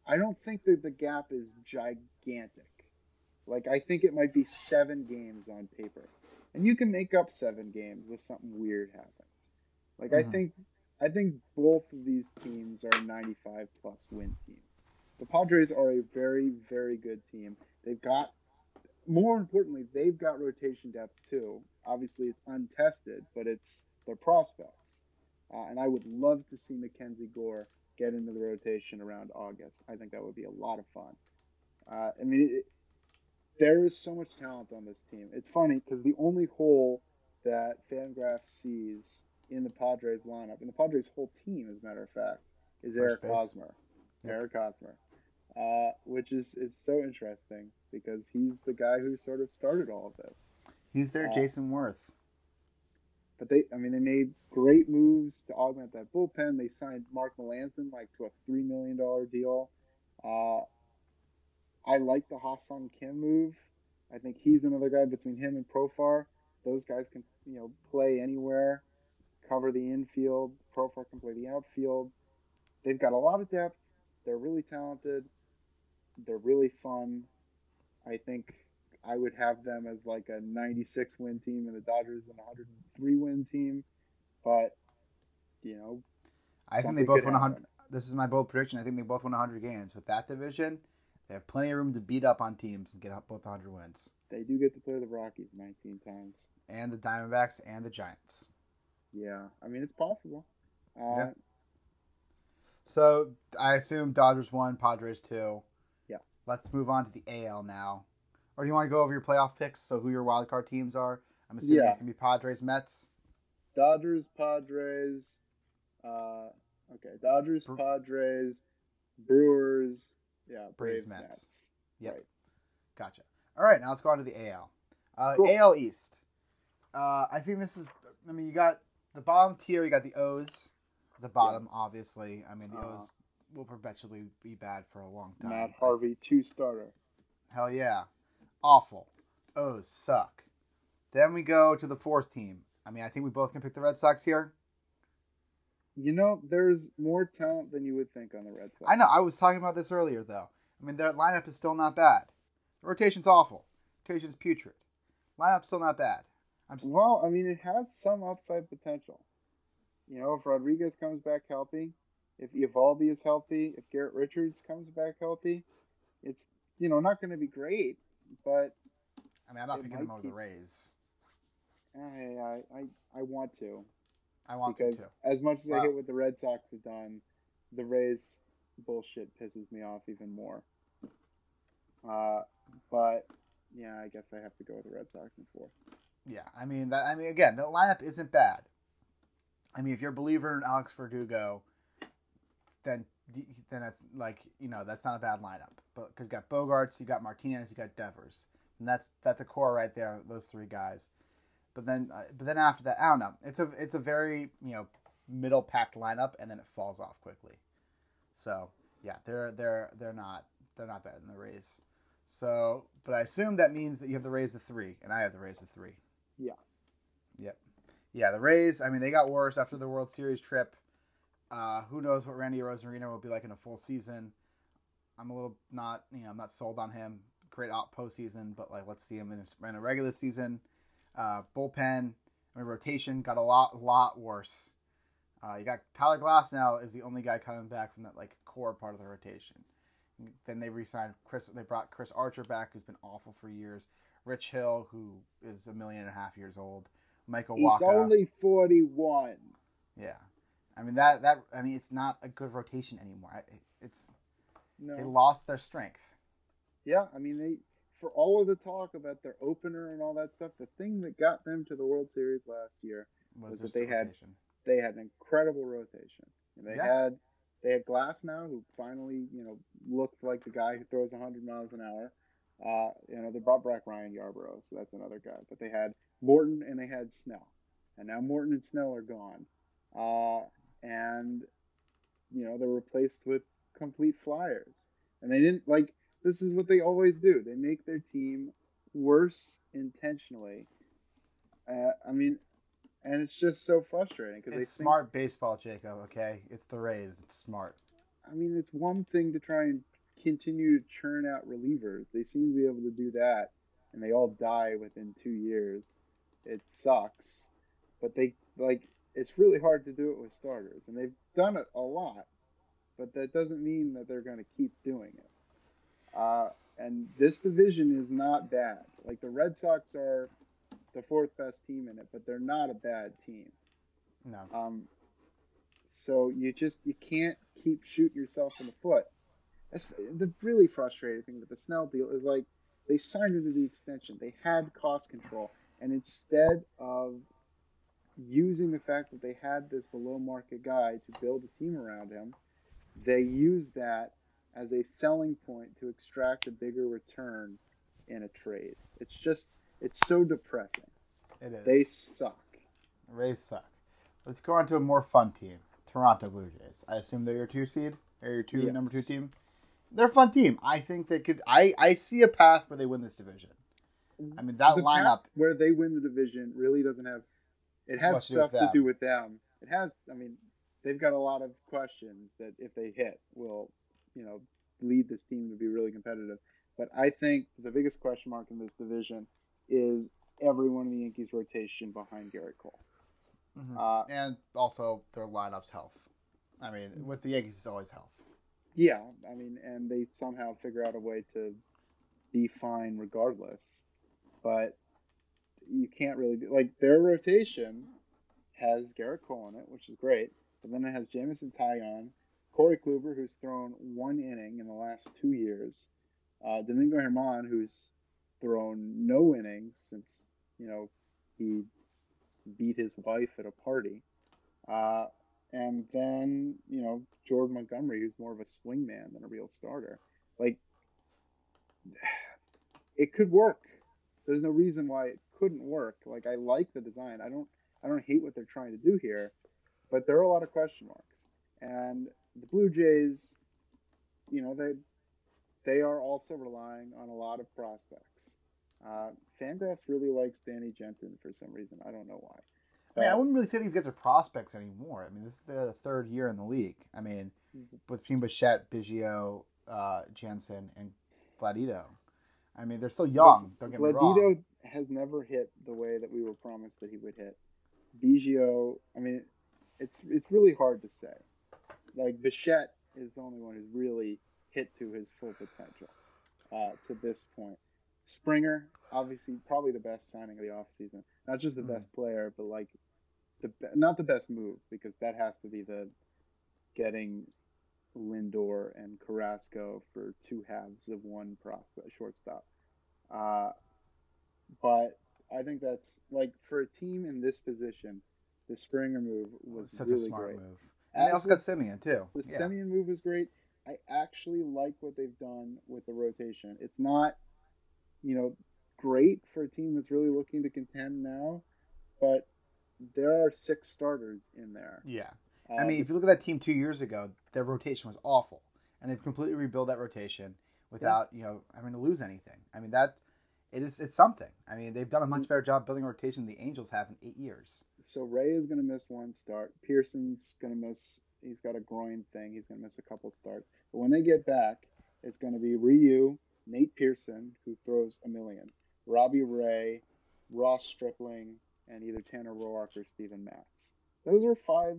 I don't think that the gap is gigantic. Like, I think it might be seven games on paper. And you can make up seven games if something weird happens. Like, I Mhm. think I think both of these teams are 95 plus win teams. The Padres are a very, very good team. They've got, more importantly, they've got rotation depth too. Obviously, it's untested, but it's their prospects. Uh, and I would love to see Mackenzie Gore get into the rotation around August. I think that would be a lot of fun. Uh, I mean, it, there is so much talent on this team. It's funny because the only hole that Fangraphs sees in the Padres lineup, and the Padres' whole team, as a matter of fact, is First Eric base. Hosmer. Yep. Eric Hosmer. Uh, which is, is so interesting because he's the guy who sort of started all of this. He's their Uh, Jayson Werth. But they, I mean, they made great moves to augment that bullpen. They signed Mark Melancon like to a three million dollar deal. Uh, I like the Ha-Sung Kim move. I think he's another guy between him and Profar. Those guys can, you know, play anywhere, cover the infield. Profar can play the outfield. They've got a lot of depth. They're really talented. They're really fun. I think I would have them as like a 96 win team and the Dodgers an 103 win team. But you know, I think they both won 100. happen. This is my bold prediction. I think they both won 100 games. With that division, they have plenty of room to beat up on teams and get up both 100 wins. They do get to play the Rockies 19 times. And the Diamondbacks and the Giants. Yeah, I mean it's possible. Uh, Yeah. So I assume Dodgers one, Padres two. Yeah. Let's move on to the AL now. Or do you want to go over your playoff picks? So who your wild card teams are? I'm assuming Yeah. it's gonna be Padres, Mets. Dodgers, Padres. Uh, okay, Dodgers, Bre- Padres, Brewers. Yeah, Braves, Braves, Mets. Mets. Yep. Right. Gotcha. All right, now let's go on to the AL. Uh, Cool. AL East. Uh, I think this is. I mean, you got the bottom tier, you got the O's. The bottom, Yes. obviously. I mean, the Uh-huh. O's will perpetually be bad for a long time. Matt Harvey, two starter. Hell yeah. Awful. O's suck. Then we go to the fourth team. I mean, I think we both can pick the Red Sox here. You know, there's more talent than you would think on the Red Sox. I know. I was talking about this earlier, though. I mean, their lineup is still not bad. The rotation's awful. Rotation's putrid. Lineup's still not bad. I'm st- Well, I mean, it has some upside potential. You know, if Rodriguez comes back healthy, if Eovaldi is healthy, if Garrett Richards comes back healthy, it's you know not going to be great, but I mean, I'm not picking them over the Rays. I I I, I want to I want because to. as much as I hate what the Red Sox have done, the Rays bullshit pisses me off even more. Uh, but yeah, I guess I have to go with the Red Sox in fourth. Yeah, I mean that. I mean, again, the lineup isn't bad. I mean, if you're a believer in Alex Verdugo, then then that's like you know that's not a bad lineup. But because you got Bogaerts, you got Martinez, you got Devers, and that's that's a core right there. Those three guys. But then uh, but then after that, I don't know. It's a it's a very you know middle packed lineup, and then it falls off quickly. So yeah, they're they're they're not they're not better than the Rays. So, but I assume that means that you have the Rays of three, and I have the Rays of three. Yeah. Yep. Yeah, the Rays. I mean, they got worse after the World Series trip. Uh, who knows what Randy Arozarena will be like in a full season? I'm a little not, you know, I'm not sold on him. Great out postseason, but like, let's see him in a, in a regular season. Uh, bullpen, I mean, rotation got a lot, lot worse. Uh, you got Tyler Glasnow is the only guy coming back from that like core part of the rotation. Then they re-signed Chris. They brought Chris Archer back, who's been awful for years. Rich Hill, who is a million and a half years old. Michael Wacha He's Wacha. only forty-one. Yeah, I mean that that I mean it's not a good rotation anymore. It's they lost their strength. Yeah, I mean they for all of the talk about their opener and all that stuff, the thing that got them to the World Series last year, Was, Was that the they had- they had an incredible rotation. And they Yeah. had they had Glasnow, who finally you know looked like the guy who throws 100 miles an hour. Uh, you know they brought back Ryan Yarbrough, so that's another guy. But they had Morton and they had Snell, and now Morton and Snell are gone, uh, and you know they're replaced with complete flyers. And they didn't like this is what they always do. They make their team worse intentionally. Uh, I mean, and it's just so frustrating because they It's think smart baseball, Jacob. Okay, it's the Rays. It's smart. I mean, it's one thing to try and continue to churn out relievers. They seem to be able to do that, and they all die within two years. It sucks, but they like it's really hard to do it with starters, and they've done it a lot. But that doesn't mean that they're going to keep doing it. Uh, and this division is not bad. Like the Red Sox are the fourth best team in it, but they're not a bad team. No. Um, so you just you can't keep shooting yourself in the foot. That's the really frustrating thing with the Snell deal is like they signed into the extension. They had cost control, and instead of using the fact that they had this below market guy to build a team around him, they used that as a selling point to extract a bigger return in a trade. It's just it's so depressing. It is. They suck. Rays suck. Let's go on to a more fun team. Toronto Blue Jays. I assume they're your two seed. Or your two Yes. number two team. They're a fun team. I think they could. I I see a path where they win this division. I mean that the lineup. where they win the division really doesn't have it has Much to do stuff to do with them. It has I mean, they've got a lot of questions that if they hit will, you know, lead this team to be really competitive. But I think the biggest question mark in this division is everyone in the Yankees rotation behind Gerrit Cole. Mhm. Uh, and also their lineup's health. I mean, with the Yankees, it's always health. yeah, I mean, and they somehow figure out a way to be fine regardless. But you can't really do like their rotation has Gerrit Cole in it, which is great. But then it has Jameson Taillon, Corey Kluber, who's thrown one inning in the last two years, uh, Domingo Germán, who's thrown no innings since you know he beat his wife at a party, uh, and then you know Jordan Montgomery, who's more of a swingman than a real starter. Like it could work. There's no reason why it couldn't work. Like I like the design. I don't I don't hate what they're trying to do here, but there are a lot of question marks. And the Blue Jays, you know, they they are also relying on a lot of prospects. Uh, Fangraphs really likes Danny Jansen for some reason. I don't know why. I mean, I wouldn't really say these guys are prospects anymore. I mean, this is their third year in the league. I mean, between Bichette, Biggio, uh, Jansen, and Vladito. I mean, they're still young. Don't get me wrong. Has never hit the way that we were promised that he would hit. Biggio, I mean, it's it's really hard to say. Like Bichette is the only one who's really hit to his full potential uh, to this point. Springer, obviously, probably the best signing of the offseason. Not just the Mhm. best player, but like the not the best move because that has to be the getting Lindor and Carrasco for two halves of one prospect shortstop. Uh, but I think that's like for a team in this position, the Springer move was Such really a smart great. move. And they also got Semien too. the Yeah. Semien move was great. I actually like what they've done with the rotation. It's not, you know, great for a team that's really looking to contend now, but there are six starters in there. Yeah. Uh, I mean, if you look at that team two years ago, their rotation was awful, and they've completely rebuilt that rotation without you know having to lose anything. I mean, that it is it's something. I mean, they've done a much better job building a rotation than the Angels have in eight years. so Ray is going to miss one start. Pearson's going to miss. He's got a groin thing. He's going to miss a couple starts. But when they get back, it's going to be Ryu, Nate Pearson, who throws a million, Robbie Ray, Ross Stripling, and either Tanner Roark or Steven Matz. Those are five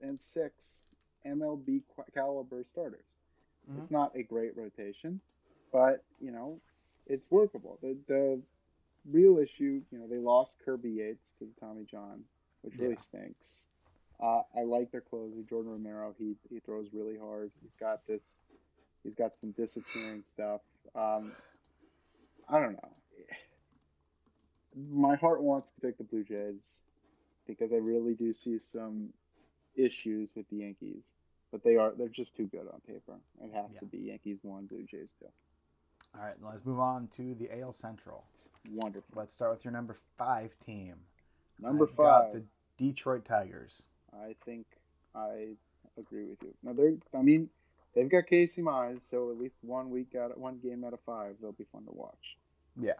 and six MLB caliber starters. Mhm. It's not a great rotation, but you know, it's workable. The the real issue, you know, they lost Kirby Yates to Tommy John, which really Yeah. stinks. Uh, I like their closer, Jordan Romano. He he throws really hard. He's got this. He's got some disappearing stuff. Um, I don't know. My heart wants to pick the Blue Jays because I really do see some issues with the Yankees, but they are they're just too good on paper. It has Yeah. to be Yankees one, Blue Jays two. All right, let's move on to the AL Central. Wonderful. Let's start with your number five team. Number I've got five. the Detroit Tigers. I think I agree with you. Now they're, I mean, they've got Casey Mize, so at least one week out, of, one game out of five, they'll be fun to watch. Yeah.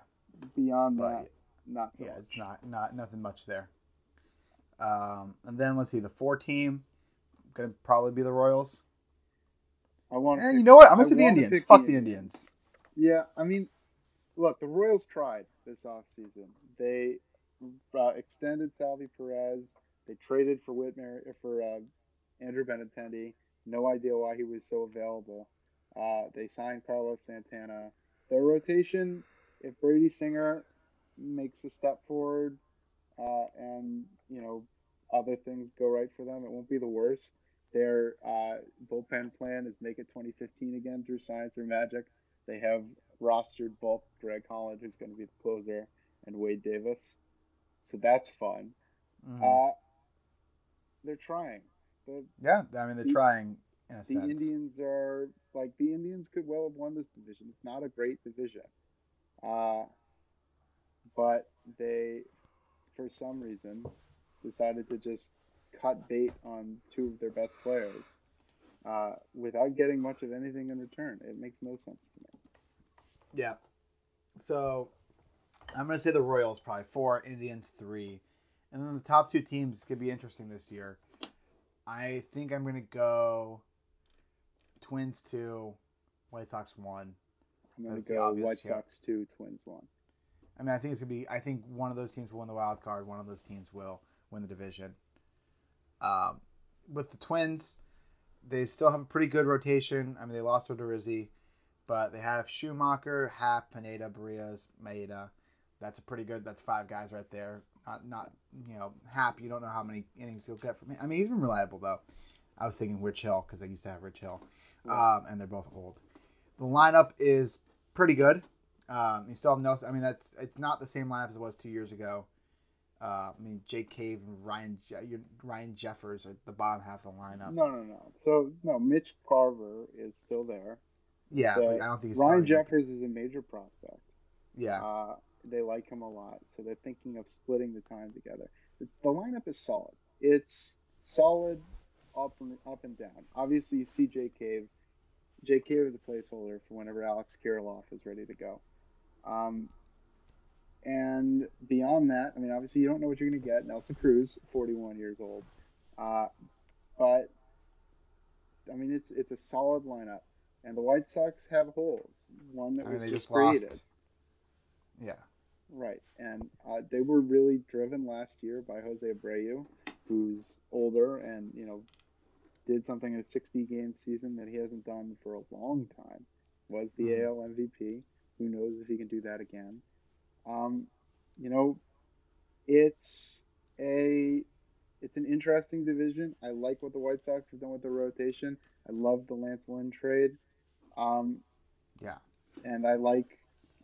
Beyond But that, not so yeah, much. it's not not nothing much there. Um, and then let's see the four team. Gonna probably be the Royals. I want. And you know what? I'm gonna I say the Indians. Fuck the Indians. Yeah, I mean, look, the Royals tried this offseason. They uh, extended Salvy Perez. They traded for Whitmer for uh, Andrew Benintendi. No idea why he was so available. Uh, they signed Carlos Santana. Their rotation, if Brady Singer makes a step forward, uh, and you know other things go right for them, it won't be the worst. Their uh, bullpen plan is make it 2015 again through science or magic. They have rostered both Greg Holland, who's going to be the closer, and Wade Davis. So that's fun. Mhm. Uh, they're trying. The, yeah, I mean they're the- trying in a the sense. Indians are like the Indians could well have won this division. It's not a great division, uh, but they, for some reason, decided to just cut bait on two of their best players uh, without getting much of anything in return. It makes no sense to me. Yeah. So I'm gonna say the Royals probably four, Indians three, and then the top two teams could be interesting this year. I think I'm gonna go Twins two, White Sox one. I'm going to go White. Sox two, Twins one. I mean, I think it's gonna be. I think one of those teams will win the wild card. One of those teams will win the division. Um, with the Twins, they still have a pretty good rotation. I mean, they lost Odorizzi, but they have Shoemaker, Happ, Pineda, Berrios, Maeda. That's a pretty good. That's five guys right there. Not, not you know, Happ. You don't know how many innings he'll get from him. I mean, he's been reliable though. I was thinking Rich Hill because they used to have Rich Hill, Right. um, and they're both old. The lineup is pretty good. Um, you still have Nelson. I mean, that's it's not the same lineup as it was two years ago. Uh, I mean, Jake Cave and Ryan Je- Ryan Jeffers are the bottom half of the lineup. No, no, no. So no, Mitch Garver is still there. yeah, The- but I don't think he's Ryan. Jeffers is a major prospect. Yeah, Uh, they like him a lot, so they're thinking of splitting the time together. the, the lineup is solid. It's solid up and up and down. Obviously, you see Jay Cave. Jay Cave is a placeholder for whenever Alex Kirilloff is ready to go. Um, and beyond that, I mean, obviously, you don't know what you're going to get. Nelson Cruz, 41 years old, uh, but I mean, it's it's a solid lineup. And the White Sox have holes. One that I mean, was just just created. lost. Yeah. Right, and uh, they were really driven last year by Jose Abreu, who's older and you know did something in a 60 game season that he hasn't done for a long time. Was the Mhm. AL MVP. Who knows if he can do that again? Um, you know, it's a it's an interesting division. I like what the White Sox have done with the rotation. I love the Lance Lynn trade. Um, Yeah. and I like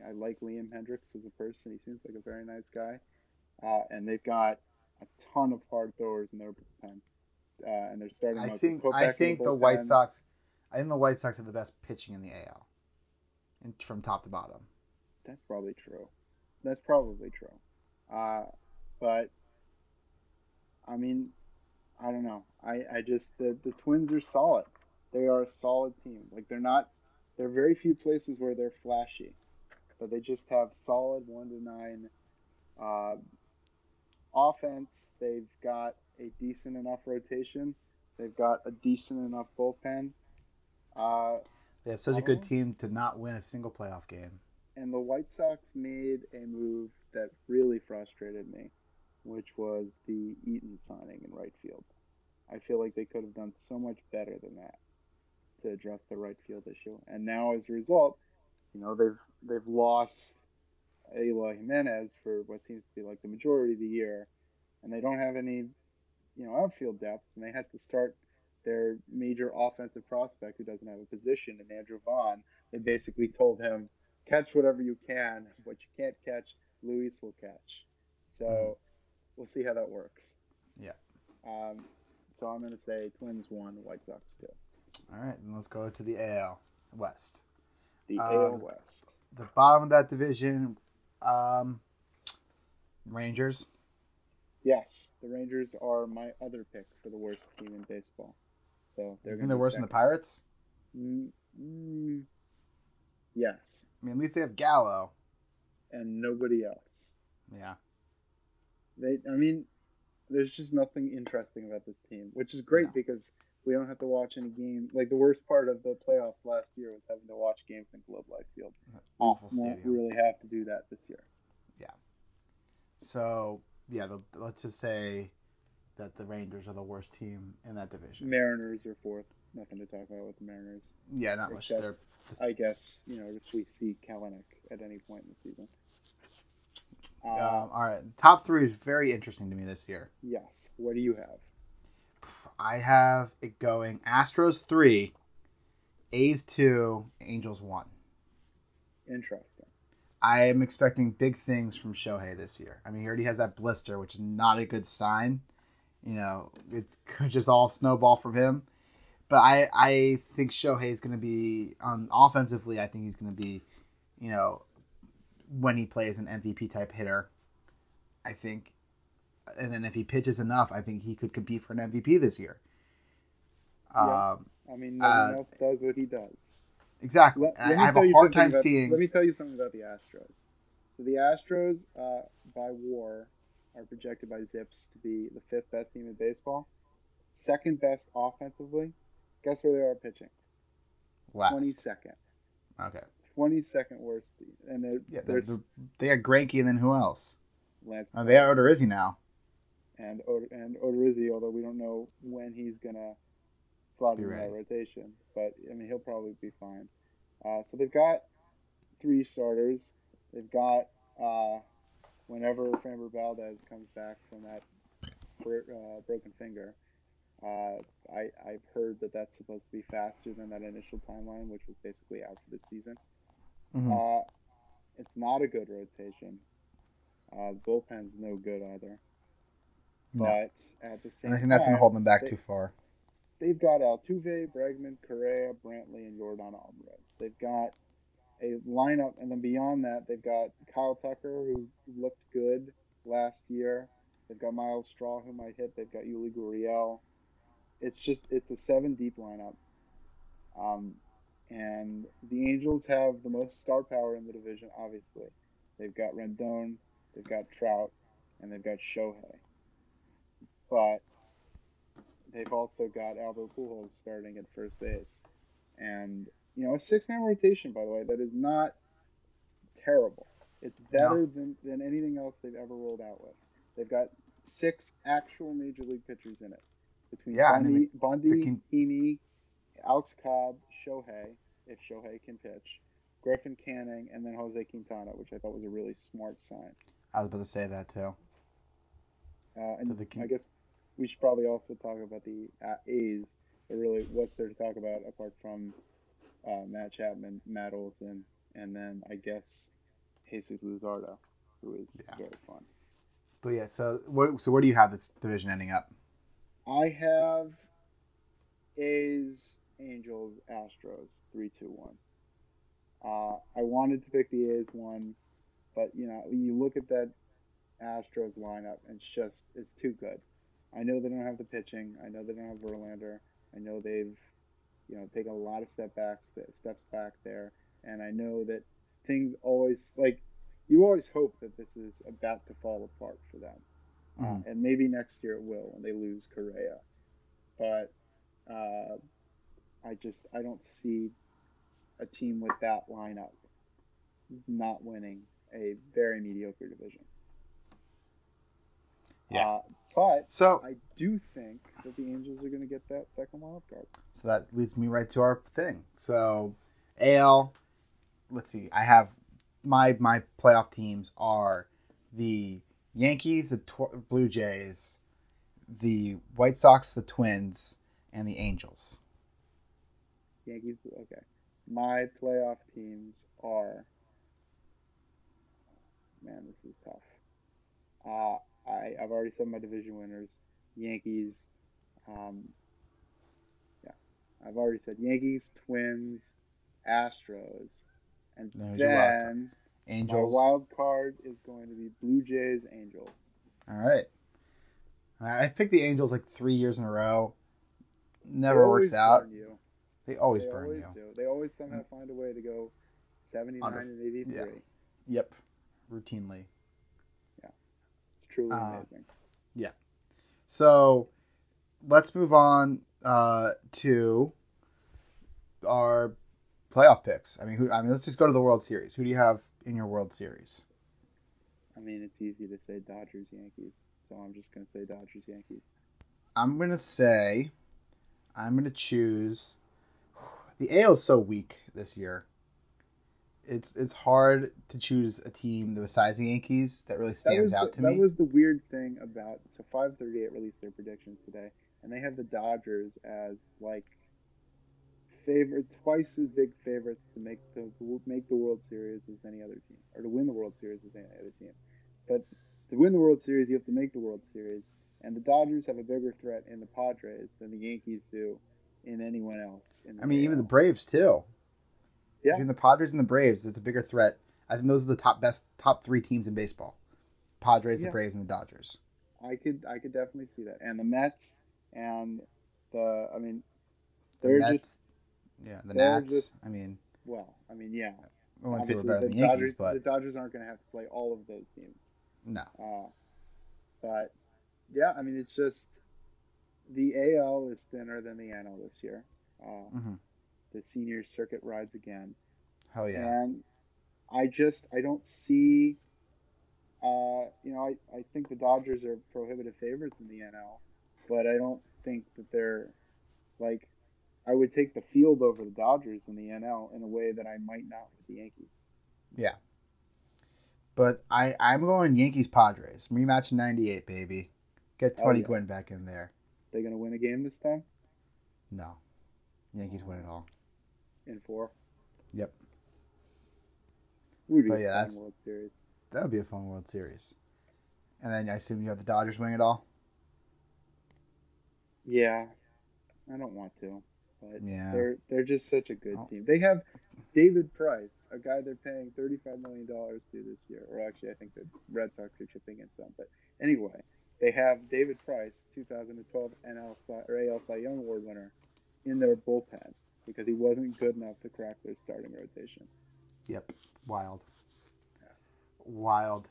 I like Liam Hendriks as a person. He seems like a very nice guy. Uh, and they've got a ton of hard throwers in their bullpen. Uh, and they're starting I think I think the the White. Sox. I think the White Sox have the best pitching in the AL, in, from top to bottom. That's probably true. That's probably true. Uh, but I mean, I don't know. I, I just the, the Twins are solid. They are a solid team. Like they're not. There are very few places where they're flashy, but they just have solid one to nine uh, offense. They've got a decent enough rotation. They've got a decent enough bullpen. Uh, They have such a good team to not win a single playoff game. And the White Sox made a move that really frustrated me, which was the Eaton signing in right field. I feel like they could have done so much better than that to address the right field issue. And now, as a result, you know they've they've lost Eloy Jimenez for what seems to be like the majority of the year, and they don't have any you know outfield depth, and they have to start their major offensive prospect who doesn't have a position in Andrew Vaughn. They basically told him, catch whatever you can. What you can't catch, Luis will catch. So Mhm. we'll see how that works. Yeah. Um, so I'm going to say Twins one, White Sox two. All right, then let's go to the AL West. The Uh, AL West. The bottom of that division, um, Rangers. Yes, the Rangers are my other pick for the worst team in baseball. So they're going to they're worse than the. Pirates? Mm, mm, yes, I mean, at least they have Gallo. and nobody else. Yeah. They, I mean, there's just nothing interesting about this team, which is great No. because we don't have to watch any game. Like the worst part of the playoffs last year was having to watch games in Globe Life Field. Awful we won't stadium. really have to do that this year. Yeah. So yeah, the, let's just say that the Rangers are the worst team in that division. Mariners are fourth. Nothing to talk about with the Mariners. Yeah, not much. Except- They're I guess you know if we see Kelenic at any point in the season. Uh, um, all right. Top three is very interesting to me this year. yes. What do you have? I have it going Astros three, A's two, Angels one. Interesting. I am expecting big things from Shohei this year. I mean, he already has that blister, which is not a good sign. You know, it could just all snowball from him. But I, I think Shohei is going to be on offensively. I think he's going to be, you know, when he plays an MVP type hitter. I think, and then if he pitches enough, I think he could compete for an MVP this year. Yeah. Um, I mean, no one Uh, else does what he does. exactly. Let, And let I, I have a hard time about, seeing. Let me tell you something about the Astros. So the Astros, uh, by WAR, are projected by ZiPS to be the fifth best team in baseball, second best offensively. Guess where they are pitching? last. Twenty second. Okay. Twenty second worst team, and they're, Yeah, they're they're, they Greinke and then who else? Lance Oh, they are Odorizzi now. and and Odorizzi, although we don't know when he's gonna slot into that rotation, but I mean he'll probably be fine. Uh, so they've got three starters. They've got uh, whenever Framber Valdez comes back from that uh, broken finger. Uh, I I've heard that that's supposed to be faster than that initial timeline, which was basically out for the season. Mhm. Uh, it's not a good rotation. Uh, the bullpen's no good either. No. But at the same And I think that's going to time, hold them back they- too far. they've got Altuve, Bregman, Correa, Brantley, and Yordan Alvarez. They've got a lineup, and then beyond that, they've got Kyle Tucker, who looked good last year. They've got Myles Straw who might hit. They've got Yuli Gurriel. It's just it's a seven deep lineup. Um, and the Angels have the most star power in the division. Obviously, they've got Rendon, they've got Trout, and they've got Shohei. But they've also got Albert Pujols starting at first base, and you know a six man rotation. By the way, that is not terrible. It's No. better than, than anything else they've ever rolled out with. They've got six actual major league pitchers in it between Yeah, I Bundy, mean, Bundy, the con- Heaney, Alex Cobb, Shohei, if Shohei can pitch, Griffin Canning, and then Jose Quintana, which I thought was a really smart sign. I was about to say that too. Uh, and So the con- I guess we should probably also talk about the uh, A's. But really, what's there to talk about apart from uh, Matt Chapman, Matt Olson, and then I guess Jesus Luzardo, who is Yeah. very fun. But yeah, so what? So where do you have this division ending up? I have A's, Angels, Astros, three, two, one. Uh, I wanted to pick the A's one, but you know, you look at that Astros lineup, it's just it's too good. I know they don't have the pitching. I know they don't have Verlander. I know they've you know taken a lot of step backs, steps back there, and I know that things always like you always hope that this is about to fall apart for them, Mhm. and maybe next year it will when they lose Correa, but uh, I just I don't see a team with that lineup not winning a very mediocre division. Yeah. Uh, but So I do think that the Angels are going to get that second wild card. so that leads me right to our thing. So AL, let's see. I have my my playoff teams are the Yankees, the tw- Blue Jays, the White Sox, the Twins, and the Angels. Yankees, okay. My playoff teams are. Man, this is tough. Uh, I I've already said my division winners. Yankees. Um, yeah, I've already said Yankees, Twins, Astros, and There's your card. my wild card is going to be Blue Jays, Angels. All right. I picked the Angels like three years in a row. Never works out. burn you. They always they burn always you. Mm. do. They always somehow find a way to go 79 Under- and 83. yeah. Yep. Routinely. Yeah. It's truly Uh, amazing. Yeah. So let's move on uh, to our playoff picks. I mean, who, I mean, let's just go to the World Series. Who do you have in your World Series? I mean, it's easy to say Dodgers, Yankees. So I'm just going to say Dodgers, Yankees. I'm gonna say, I'm gonna choose. The AL is so weak this year. It's it's hard to choose a team besides the Yankees that really stands was, out the, to that me. That was the weird thing about. So 538 released their predictions today, and they have the Dodgers as like favorite, twice as big favorites to make the make the World Series as any other team, or to win the World Series as any other team. But to win the World Series, you have to make the World Series, and the Dodgers have a bigger threat in the Padres than the Yankees do in anyone else. In the I mean, even the Braves too. Yeah. Between the Padres and the Braves, it's a bigger threat. I think those are the top best top three teams in baseball. Padres, Yeah. the Braves, and the Dodgers. I could I could definitely see that, and the Mets and the I mean The they're Mets, just yeah, the Nats. I mean, well, I mean yeah, I wouldn't say we're better the than the Yankees, Dodgers but the Dodgers aren't going to have to play all of those teams. no. Uh, but yeah, I mean it's just the AL is thinner than the NL this year. Uh, hmm The senior circuit rides again, Hell yeah. and I just I don't see. Uh, you know, I, I think the Dodgers are prohibitive favorites in the NL, but I don't think that they're like I would take the field over the Dodgers in the NL in a way that I might not with the Yankees. Yeah. But I I'm going Yankees Padres rematch '98, baby. Get Tony yeah. Gwynn back in there. They gonna win a game this time No, Yankees win it all. in four. Yep. Would be But a yeah, fun that's- World Series. That would be a fun World Series. And then I assume you have the Dodgers win it all. Yeah, I don't want to, but Yeah. they're they're just such a good Oh. team. They have David Price, a guy they're paying thirty five million dollars to this year, or actually I think the Red Sox are chipping in some. But anyway, They have David Price, 2012 NL Cy, or AL Cy Young Award winner, in their bullpen because he wasn't good enough to crack their starting rotation. Yep. Wild. Wild.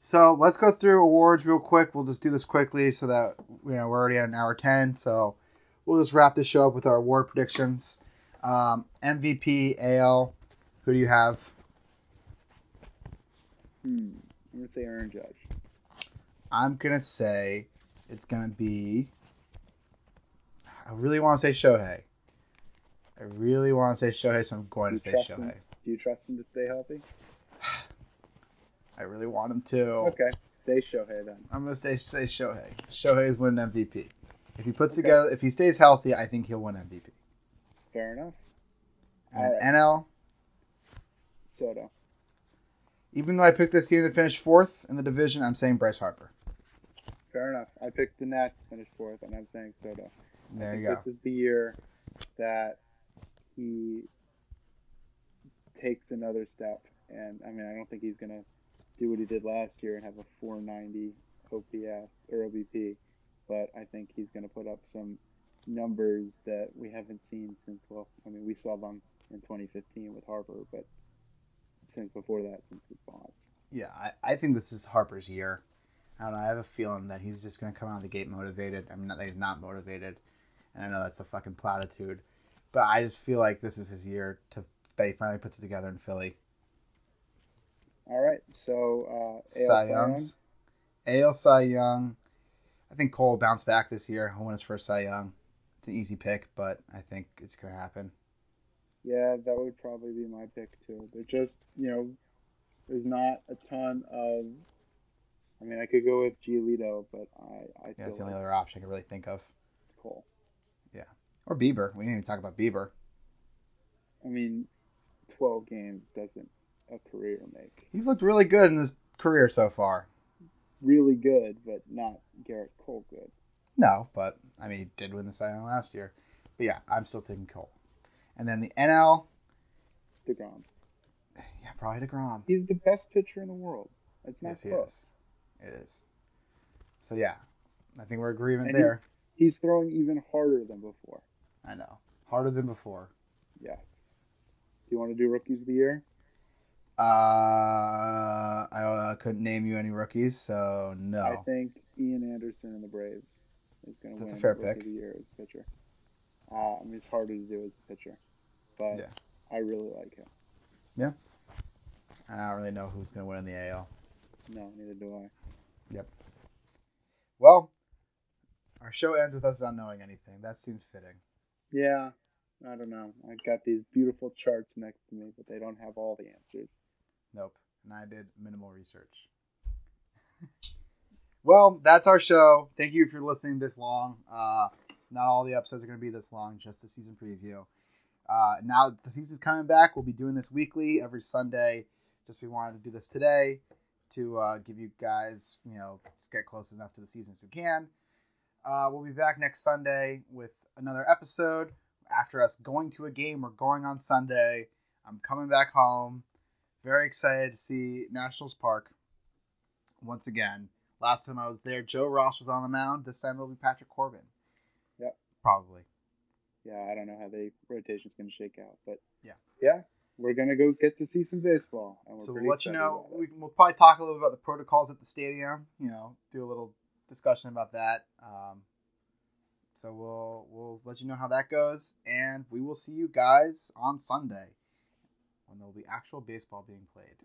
So let's go through awards real quick. We'll just do this quickly so that you know we're already at an hour ten. So we'll just wrap this show up with our award predictions. Um, MVP AL. Who do you have? Hmm. I'm gonna say Aaron Judge. I'm gonna say it's gonna be. I really want to say Shohei. I really want to say Shohei, so I'm going to say trust him? Shohei. Do you trust him to stay healthy? I really want him to. Okay, stay Shohei then. I'm gonna say say Shohei. Shohei is winning MVP. If he puts Okay. together, if he stays healthy, I think he'll win MVP. Fair enough. And then NL, Soto. even though I picked this team to finish fourth in the division, I'm saying Bryce Harper. Fair enough. I picked the Nats to finish fourth, and I'm saying Soto. I There think you go. This is the year that he takes another step, and I mean, I don't think he's gonna do what he did last year and have a 490 OPS or OBP, but I think he's gonna put up some numbers that we haven't seen since. Well, I mean, we saw them in 2015 with Harper, but since before that, since with Bonds. Yeah, I, I think this is Harper's year. I don't know. I have a feeling that he's just gonna come out of the gate motivated. I mean, not that he's not motivated, and I know that's a fucking platitude, but I just feel like this is his year to that he finally puts it together in Philly. All right, so uh, AL Cy Cy Youngs. AL Cy Young. I think Cole will bounce back this year. He'll win his first Cy Young. It's an easy pick, but I think it's gonna happen. Yeah, that would probably be my pick too. But just you know, there's not a ton of. I mean, I could go with Giolito, but I I Yeah, that's the only like other option I can really think of. it's Cole. Yeah. Or Bieber. We didn't even talk about Bieber. I mean, 12 games doesn't a career make. He's looked really good in his career so far. Really good, but not Gerrit Cole good. No, but I mean, he did win the Cy Young last year. But yeah, I'm still taking Cole. And then the NL, Degrom. yeah, probably Degrom. He's the best pitcher in the world. It's not Yes, he is. It is. So yeah, I think we're agreement And he- there. He's throwing even harder than before. I know, harder than before. Yes. Do you want to do rookies of the year? Uh, I uh, couldn't name you any rookies, so no. I think Ian Anderson and the Braves is going to That's a fair pick. of the Year as a pitcher. Uh, I mean, it's harder to do as a pitcher, but Yeah. I really like him. Yeah. I don't really know who's gonna win in the AL. No, neither do I. Yep. Well, our show ends with us not knowing anything. That seems fitting. Yeah, I don't know. I've got these beautiful charts next to me, but they don't have all the answers. Nope. And I did minimal research. well, that's our show. Thank you for listening this long. Uh, not all the episodes are going to be this long, just a season preview. Uh, now that the season's coming back, we'll be doing this weekly, every Sunday. Just we wanted to do this today to uh, give you guys, you know, just get close enough to the season as we can. Uh, we'll be back next Sunday with another episode. After us going to a game, we're going on Sunday. I'm coming back home. Very excited to see Nationals Park once again. Last time I was there, Joe Ross was on the mound. This time it'll be Patrick Corbin. Yep. Probably. Yeah, I don't know how the rotation's going to shake out, but Yeah. yeah, we're going to go get to see some baseball, so we'll let you know. We, we'll probably talk a little bit about the protocols at the stadium. You know, do a little discussion about that. Um, so we'll we'll let you know how that goes, and we will see you guys on Sunday when there will be actual baseball being played.